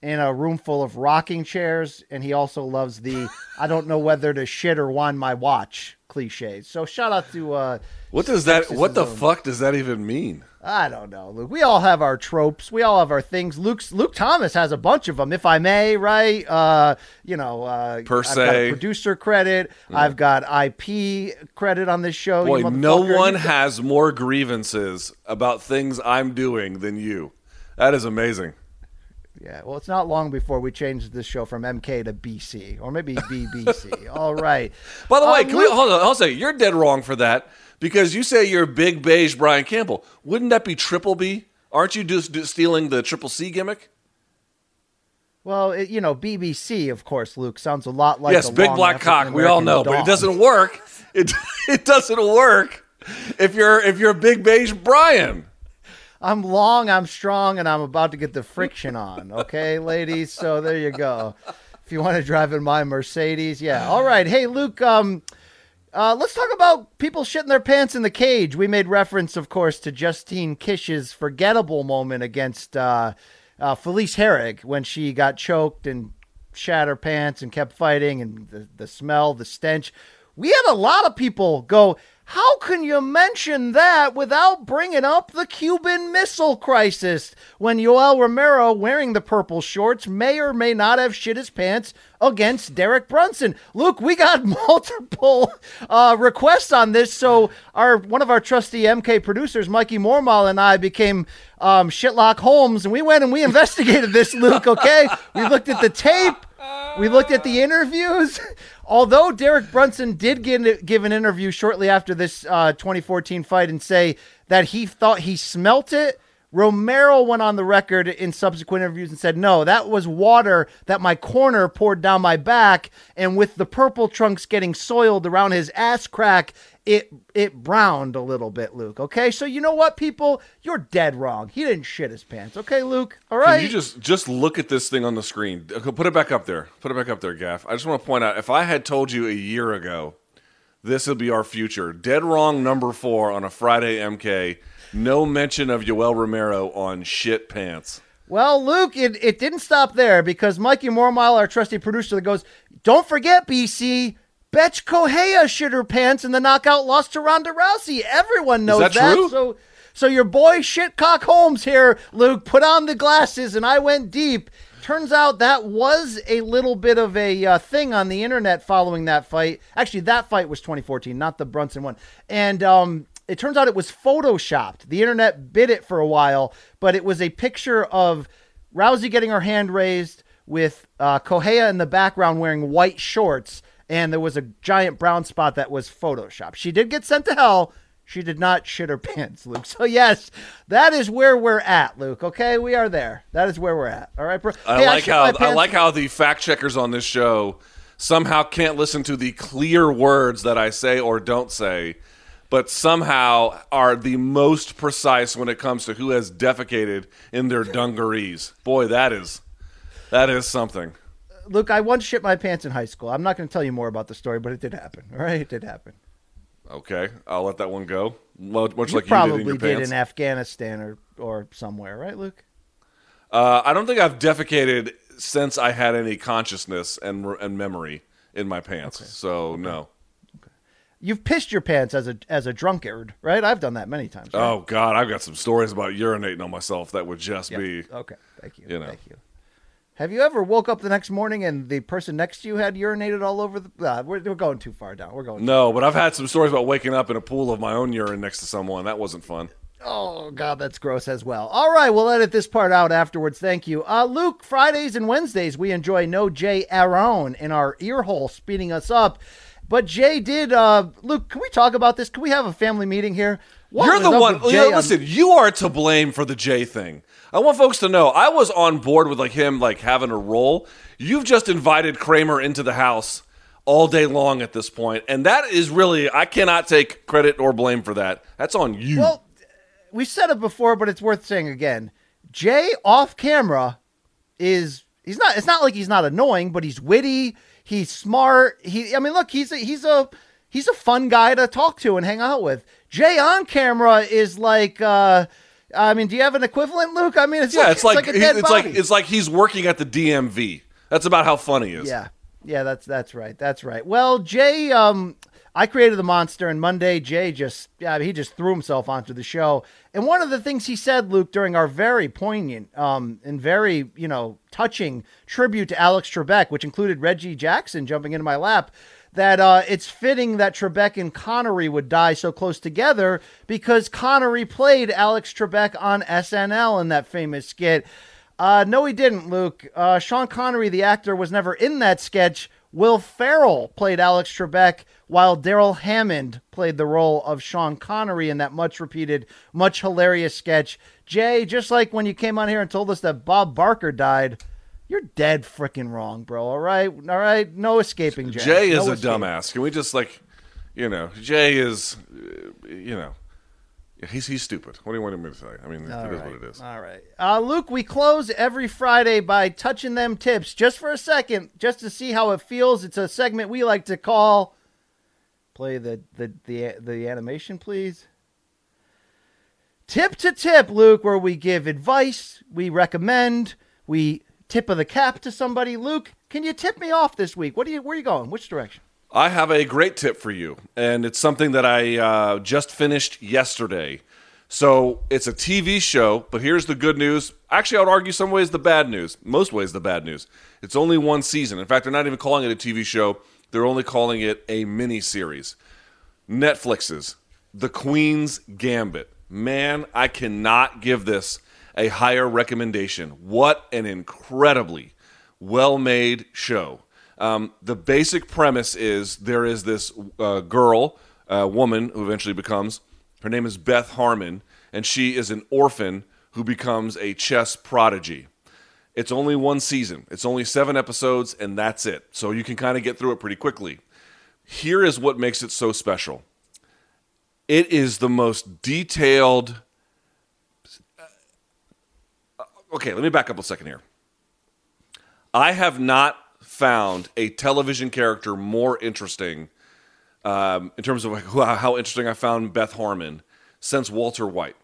in a room full of rocking chairs, and he also loves the I don't know whether to shit or wind my watch cliches. So shout out to uh What does that? What the own. fuck does that even mean? I don't know, Luke. We all have our tropes. We all have our things. Luke's Luke Thomas has a bunch of them, if I may, right? Uh, you know, uh, Per I've got se. producer credit. I've got IP credit on this show. Boy, no one has more grievances about things I'm doing than you. That is amazing. Yeah, well, it's not long before we change this show from MK to BC, or maybe BBC. *laughs* all right. By the way, Uh, can we hold on? I'll say. You're dead wrong for that because you say you're big beige Brian Campbell. Wouldn't that be triple B? Aren't you just stealing the triple C gimmick? Well, it, you know, BBC, of course, Luke sounds a lot like yes, a big black cock. We all know, but it doesn't work. It *laughs* it doesn't work if you're if you're big beige Brian. I'm long, I'm strong, and I'm about to get the friction on. Okay, *laughs* ladies. So there you go. If you want to drive in my Mercedes, yeah. All right. Hey, Luke. Um, uh, let's talk about people shitting their pants in the cage. We made reference, of course, to Justine Kish's forgettable moment against uh, uh, Felice Herrig when she got choked and shat her pants and kept fighting, and the, the smell, the stench. We had a lot of people go, How can you mention that without bringing up the Cuban Missile Crisis when Yoel Romero, wearing the purple shorts, may or may not have shit his pants against Derek Brunson? Luke, we got *laughs* multiple uh, requests on this, so our one of our trusty MK producers, Mikey Mormal, and I became um, Shitlock Holmes, and we went and we investigated this, Luke, okay? We looked at the tape. We looked at the interviews. Although Derek Brunson did give, an interview shortly after this uh, 2014 fight and say that he thought he smelt it, Romero went on the record in subsequent interviews and said, no, that was water that my corner poured down my back. And with the purple trunks getting soiled around his ass crack, it it browned a little bit, Luke. Okay, so you know what, people, you're dead wrong. He didn't shit his pants. Okay, Luke. All right. Can you just just look at this thing on the screen? Put it back up there. Put it back up there, Gaff. I just want to point out if I had told you a year ago this would be our future, dead wrong number four on a Friday MK. No mention of Yoel Romero on shit pants. Well, Luke, it, it didn't stop there because Mikey Mormile, our trusty producer, that goes, Don't forget, BC, Bethe Correia shit her pants in the knockout loss to Ronda Rousey. Everyone knows that true? So so your boy Shitcock Holmes here, Luke, put on the glasses and I went deep. Turns out that was a little bit of a uh, thing on the internet following that fight. Actually, that fight was 2014, not the Brunson one. And um, it turns out it was photoshopped. The internet bid it for a while, but it was a picture of Rousey getting her hand raised with uh, Correia in the background wearing white shorts, and there was a giant brown spot that was photoshopped. She did get sent to hell. She did not shit her *laughs* pants, Luke. So yes, that is where we're at, Luke. Okay, we are there. That is where we're at. All right, bro. I Hey, like shit how I like how the fact checkers on this show somehow can't listen to the clear words that I say or don't say, but somehow are the most precise when it comes to who has defecated in their dungarees. Boy, that is that is something. Luke, I once shit my pants in high school. I'm not going to tell you more about the story, but it did happen. All right, it did happen. Okay, I'll let that one go. Much You like you probably did in your did in Afghanistan or or somewhere, right, Luke? Uh, I don't think I've defecated since I had any consciousness and and memory in my pants. So no. You've pissed your pants as a as a drunkard, right? I've done that many times. right? Oh God, I've got some stories about urinating on myself that would just be. Okay, thank you. You know. Thank you. Have you ever woke up the next morning and the person next to you had urinated all over the? Uh, we're, we're going too far down. We're going. No, but I've had some stories about waking up in a pool of my own urine next to someone. That wasn't fun. Oh God, that's gross as well. All right, we'll edit this part out afterwards. Thank you, uh, Luke. Fridays and Wednesdays we enjoy No J Aaron in our ear hole, speeding us up. But Jay did. Uh, Luke, can we talk about this? Can we have a family meeting here? What You're the one. with you know, on- listen, you are to blame for the Jay thing. I want folks to know I was on board with like him like having a role. You've just invited Kramer into the house all day long at this point, and that is really I cannot take credit or blame for that. That's on you. Well, we said it before, but it's worth saying again. Jay off camera is he's not. It's not like he's not annoying, but he's witty. He's smart. He. I mean, look, he's a, he's a he's a fun guy to talk to and hang out with. Jay on camera is like. uh I mean, do you have an equivalent, Luke? I mean, it's yeah, like, it's like, a he- it's body. like it's like he's working at the DMV. That's about how funny he is. Yeah. Yeah, that's that's right. That's right. Well, Jay, um, I created the monster, and Monday Jay just yeah he just threw himself onto the show. And one of the things he said, Luke, during our very poignant um and very you know touching tribute to Alex Trebek, which included Reggie Jackson jumping into my lap. That uh, it's fitting that Trebek and Connery would die so close together because Connery played Alex Trebek on SNL in that famous skit. Uh, no, he didn't, Luke. Uh, Sean Connery, the actor, was never in that sketch. Will Ferrell played Alex Trebek, while Darrell Hammond played the role of Sean Connery in that much repeated, much hilarious sketch. Jay, just like when you came on here and told us that Bob Barker died, you're dead freaking wrong, bro. All right, all right, no escaping Jay. Jay is No a dumbass. Can we just like, you know, Jay is, uh, you know, he's he's stupid. What do you want me to say? I mean, All it is right. what it is. All right. Uh, Luke, we close every Friday by touching them tips just for a second, just to see how it feels. It's a segment we like to call. Play the, the, the, the animation, please. Tip to tip, Luke, where we give advice, we recommend, we tip of the cap to somebody. Luke, can you tip me off this week? What are you? Where are you going? Which direction? I have a great tip for you, and it's something that I uh, just finished yesterday. So it's a TV show, but here's the good news. Actually, I would argue some ways the bad news. Most ways the bad news. It's only one season. In fact, they're not even calling it a TV show. They're only calling it a mini series. Netflix's The Queen's Gambit. Man, I cannot give this a higher recommendation. What an incredibly well made show. Um, the basic premise is there is this uh, girl, uh, woman who eventually becomes, her name is Beth Harmon, and she is an orphan who becomes a chess prodigy. It's only one season, it's only seven episodes, and that's it. So you can kind of get through it pretty quickly. Here is what makes it so special it is the most detailed. uh, Okay, let me back up a second here. I have not found a television character more interesting um, in terms of *laughs* how interesting I found Beth Harmon since Walter White.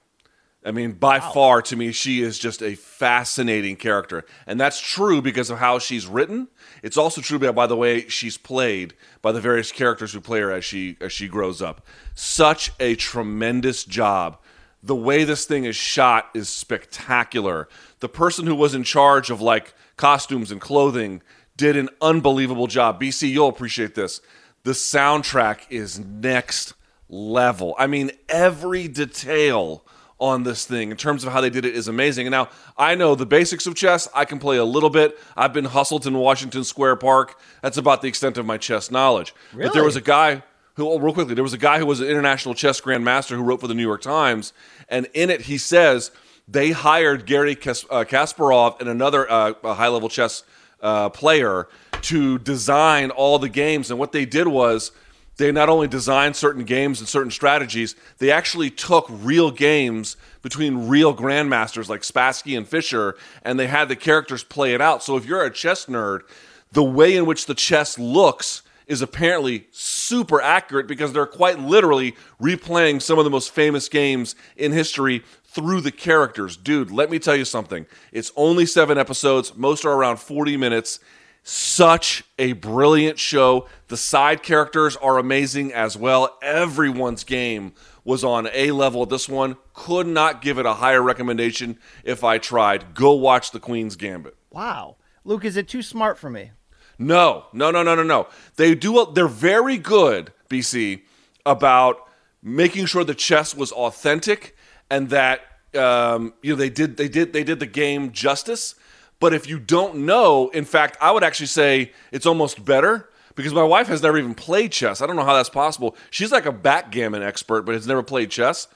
I mean, by far to me, she is just a fascinating character. And that's true because of how she's written. It's also true by, by the way she's played by the various characters who play her as she as she grows up. Such a tremendous job. The way this thing is shot is spectacular. The person who was in charge of like costumes and clothing did an unbelievable job. BC, you'll appreciate this. The soundtrack is next level. I mean, every detail on this thing in terms of how they did it is amazing. And now I know the basics of chess. I can play a little bit. I've been hustled in Washington Square Park. That's about the extent of my chess knowledge. But there was a guy who, oh, real quickly, there was a guy who was an international chess grandmaster who wrote for the New York Times. And in it, he says they hired Gary Kas- uh, Kasparov and another uh, high level chess uh, player to design all the games. And what they did was they not only designed certain games and certain strategies, they actually took real games between real grandmasters like Spassky and Fischer, and they had the characters play it out. So if you're a chess nerd, the way in which the chess looks is apparently super accurate because they're quite literally replaying some of the most famous games in history through the characters. Dude, let me tell you something. It's only seven episodes, most are around 40 minutes. Such a brilliant show. The side characters are amazing as well. Everyone's game was on A level. This one could not give it a higher recommendation if I tried. Go watch The Queen's Gambit. Wow, Luke, is it too smart for me? No, no, no, no, no, no. They do. They're very good, BC, about making sure the chess was authentic and that um, you know they did they did they did the game justice. But if you don't know, in fact, I would actually say it's almost better because my wife has never even played chess. I don't know how that's possible. She's like a backgammon expert, but has never played chess.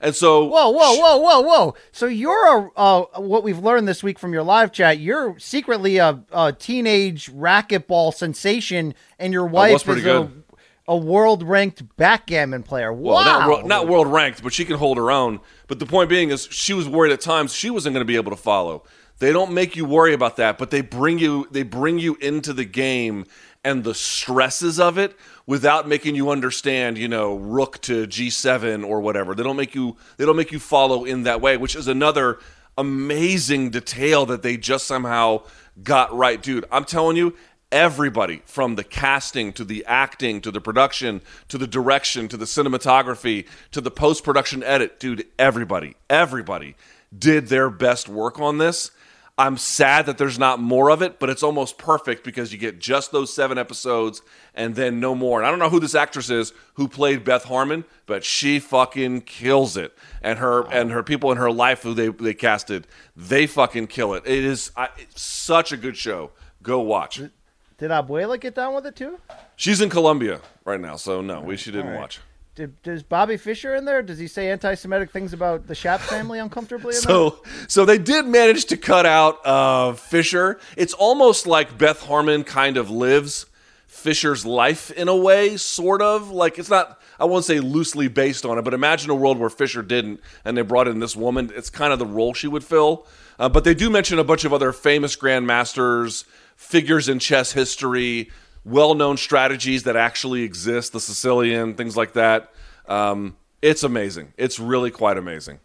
And so, Whoa, whoa, whoa, whoa, whoa! So you're a uh, what we've learned this week from your live chat. You're secretly a, a teenage racquetball sensation, and your wife is a, good. a world ranked backgammon player. Well, wow! not, world, not world ranked, but she can hold her own. But the point being is, she was worried at times she wasn't going to be able to follow. They don't make you worry about that, but they bring you they bring you into the game and the stresses of it without making you understand, you know, rook to g7 or whatever. They don't make you they don't make you follow in that way, which is another amazing detail that they just somehow got right, dude. I'm telling you, everybody from the casting to the acting to the production to the direction to the cinematography to the post production edit, dude, everybody, everybody did their best work on this. I'm sad that there's not more of it, but it's almost perfect because you get just those seven episodes and then no more. And I don't know who this actress is who played Beth Harmon, but she fucking kills it. And her and her people in her life who they they casted, they fucking kill it. It is I, such a good show. Go watch. Did Abuela get down with it too? She's in Colombia right now, so no, we she didn't right. watch. Did, does Bobby Fischer in there? Does he say anti-Semitic things about the Shap family uncomfortably? *laughs* So, so they did manage to cut out uh, Fischer. It's almost like Beth Harmon kind of lives Fischer's life in a way, sort of. Like it's not. I won't say loosely based on it, but imagine a world where Fisher didn't, and they brought in this woman. It's kind of the role she would fill. Uh, but they do mention a bunch of other famous grandmasters, figures in chess history, well-known strategies that actually exist, the Sicilian, things like that. Um, it's amazing. It's really quite amazing.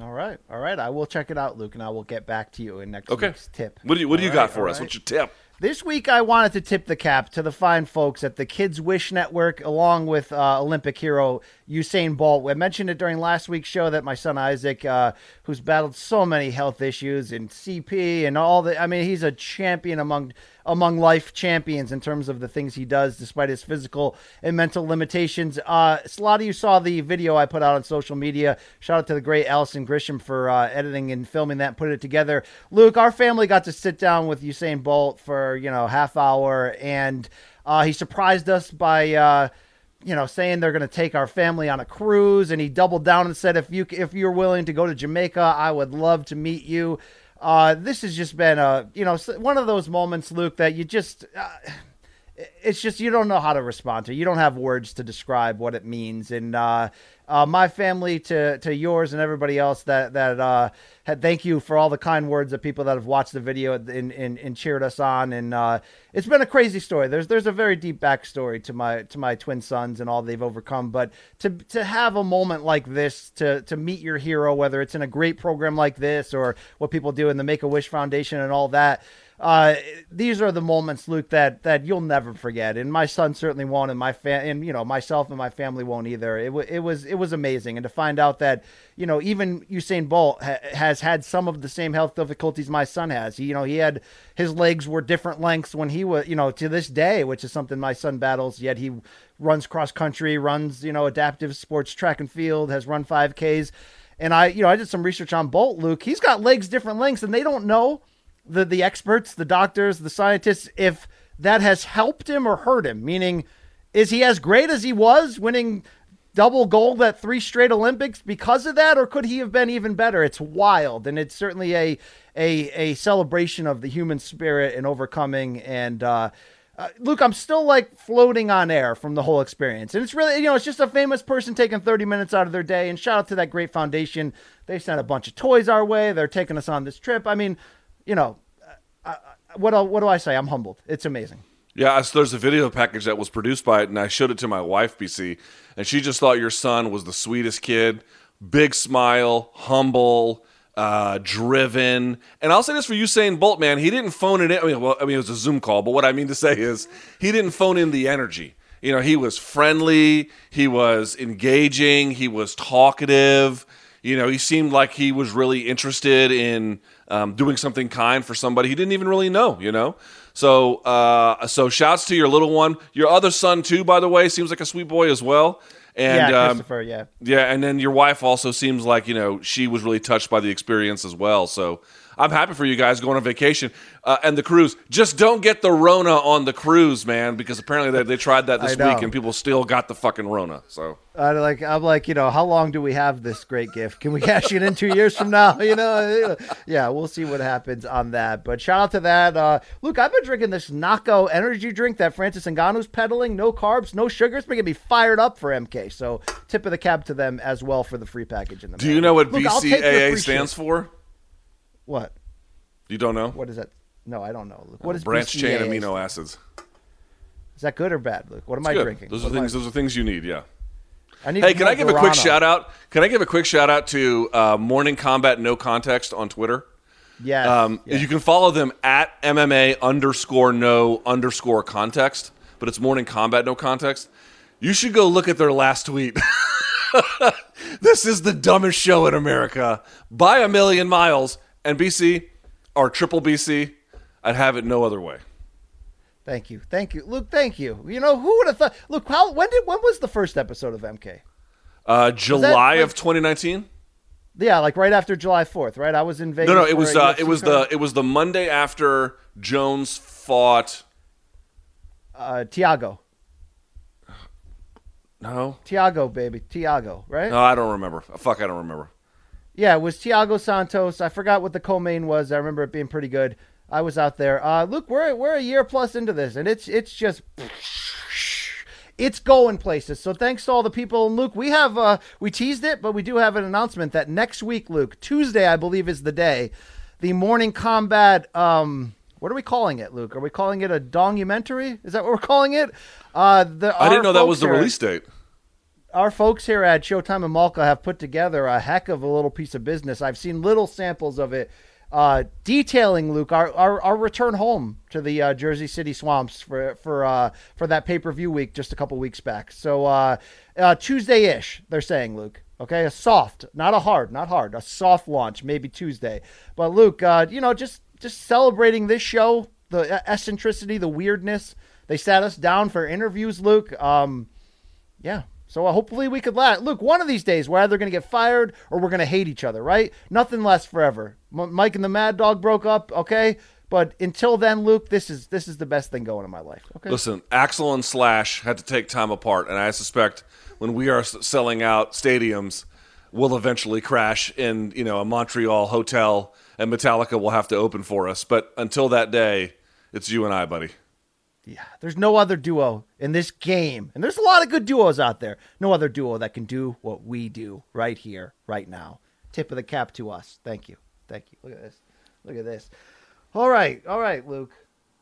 All right, all right. I will check it out, Luke, and I will get back to you in next Okay. week's tip. What do you What do you All got for us? right. What's your tip? This week, I wanted to tip the cap to the fine folks at the Kids Wish Network, along with uh, Olympic hero Usain Bolt. I mentioned it during last week's show that my son Isaac, uh, who's battled so many health issues and CP and all the, I mean, he's a champion among among life champions in terms of the things he does, despite his physical and mental limitations. Uh, a lot of you saw the video I put out on social media. Shout out to the great Allison Grisham for uh, editing and filming that, and putting it together. Luke, our family got to sit down with Usain Bolt for you know half hour, and uh, he surprised us by. Uh, you know, saying they're going to take our family on a cruise, and he doubled down and said, "If you if you're willing to go to Jamaica, I would love to meet you." Uh, this has just been a you know one of those moments, Luke, that you just uh, it's just you don't know how to respond to. You don't have words to describe what it means. And uh, uh, my family to to yours and everybody else that that uh, had thank you for all the kind words of people that have watched the video and and, and cheered us on. And uh, it's been a crazy story. There's there's a very deep backstory to my to my twin sons and all they've overcome. But to to have a moment like this to to meet your hero, whether it's in a great program like this or what people do in the Make a Wish Foundation and all that uh, these are the moments, Luke, that that you'll never forget, and my son certainly won't, and my fan, and you know myself and my family won't either. It, w- it was it was amazing, and to find out that you know even Usain Bolt ha- has had some of the same health difficulties my son has. He, you know, he had his legs were different lengths when he was, you know, to this day, which is something my son battles. Yet he runs cross country, runs you know adaptive sports, track and field, has run five Ks. And I, you know, I did some research on Bolt, Luke. He's got legs different lengths, and they don't know the the experts, the doctors, the scientists, if that has helped him or hurt him. Meaning, is he as great as he was, winning double gold at three straight Olympics because of that, or could he have been even better? It's wild, and it's certainly a a a celebration of the human spirit and overcoming. And uh, uh, Luke, I'm still like floating on air from the whole experience, and it's really you know it's just a famous person taking 30 minutes out of their day. And shout out to that great foundation. They sent a bunch of toys our way. They're taking us on this trip. I mean, you know, uh, uh, what what do I say? I'm humbled. It's amazing. Yeah, so there's a video package that was produced by it, and I showed it to my wife, BC, and she just thought your son was the sweetest kid, big smile, humble, uh, driven. And I'll say this for Usain Bolt, man, he didn't phone it in. I mean, well, I mean, it was a Zoom call, but what I mean to say is he didn't phone in the energy. You know, he was friendly, he was engaging, he was talkative. You know, he seemed like he was really interested in um, doing something kind for somebody he didn't even really know. You know, so uh, so shouts to your little one, your other son too. By the way, seems like a sweet boy as well. And yeah, um, Christopher. Yeah. yeah, and then your wife also seems like you know she was really touched by the experience as well. So I'm happy for you guys going on vacation uh, and the cruise. Just don't get the Rona on the cruise, man, because apparently they, they tried that this week and people still got the fucking Rona. So I like I'm like you know how long do we have this great gift? Can we cash it in two years from now? *laughs* You know, yeah, we'll see what happens on that. But shout out to that. Uh, Luke, I've been drinking this Nako energy drink that Francis Ngannou's peddling. No carbs, no sugar. It's making me fired up for MK. So tip of the cap to them as well for the free package in the. do mail. you know what Luke, I'll take your BCAA stands for? What? You don't know? What is that? No, I don't know. Luke. What is Branch chain amino acids. Is that good or bad, Luke? What am It's I good. drinking? Those What are am I- things. Those are things you need. Yeah. I need Hey, can I give a quick shout out? Can I give a quick shout out to uh, Morning Kombat No Context on Twitter? Yes. Um, yes. You can follow them at MMA underscore no underscore context, but it's Morning Kombat No Context. You should go look at their last tweet. *laughs* this is the dumbest show in America by a million miles. And BC, or triple BC, I'd have it no other way. Thank you, thank you, Luke. Thank you. You know who would have thought? Luke, how when did when was the first episode of MK? Uh, July like- of 2019. Yeah, like right after July Fourth, right? I was in Vegas. No, no, it was uh, it was the it was the Monday after Jones fought. uh, Thiago, No, Thiago, baby, Thiago, right? no, I don't remember. Fuck, I don't remember. Yeah, it was Thiago Santos. I forgot what the co-main was. I remember it being pretty good. I was out there. Uh, Luke, we're we're a year plus into this, and it's it's just it's going places. So thanks to all the people. And Luke, we have uh, we teased it, but we do have an announcement that next week, Luke, Tuesday, I believe, is the day. The Morning Kombat. Um, what are we calling it, Luke? Are we calling it a documentary? Is that what we're calling it? Uh, the, I didn't know that was the release date. Our folks here at Showtime and Malka have put together a heck of a little piece of business. I've seen little samples of it, uh, detailing Luke our, our, our return home to the uh, Jersey City Swamps for for uh, for that pay per view week just a couple weeks back. So uh, uh, Tuesday ish, they're saying Luke. Okay, a soft, not a hard, not hard, a soft launch, maybe Tuesday. But Luke, uh, you know, just just celebrating this show, the eccentricity, the weirdness. They sat us down for interviews, Luke. Um, yeah. So uh, hopefully we could let Luke one of these days we're either going to get fired or we're going to hate each other, right? Nothing lasts forever. M- Mike and the Mad Dog broke up, okay? But until then, Luke, this is this is the best thing going in my life. Okay. Listen, Axl and Slash had to take time apart, and I suspect when we are selling out stadiums, we'll eventually crash in you know a Montreal hotel, and Metallica will have to open for us. But until that day, it's you and I, buddy. Yeah, there's no other duo in this game. And there's a lot of good duos out there. No other duo that can do what we do right here, right now. Tip of the cap to us. Thank you. Thank you. Look at this. Look at this. All right. All right, Luke.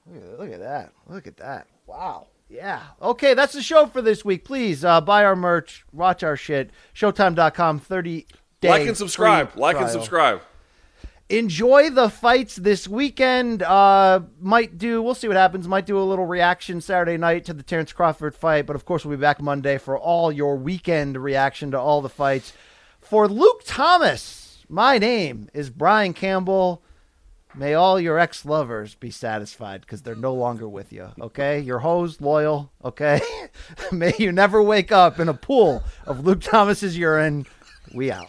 Look at, look at that. Look at that. Wow. Yeah. Okay, that's the show for this week. Please uh, buy our merch, watch our shit. Showtime.com, 30 day like and subscribe. Like and subscribe. Enjoy the fights this weekend. Uh, might do. We'll see what happens. Might do a little reaction Saturday night to the Terence Crawford fight, but of course we'll be back Monday for all your weekend reaction to all the fights. For Luke Thomas, my name is Brian Campbell. May all your ex lovers be satisfied because they're no longer with you. Okay, your hoes loyal. Okay, *laughs* may you never wake up in a pool of Luke Thomas's urine. We out.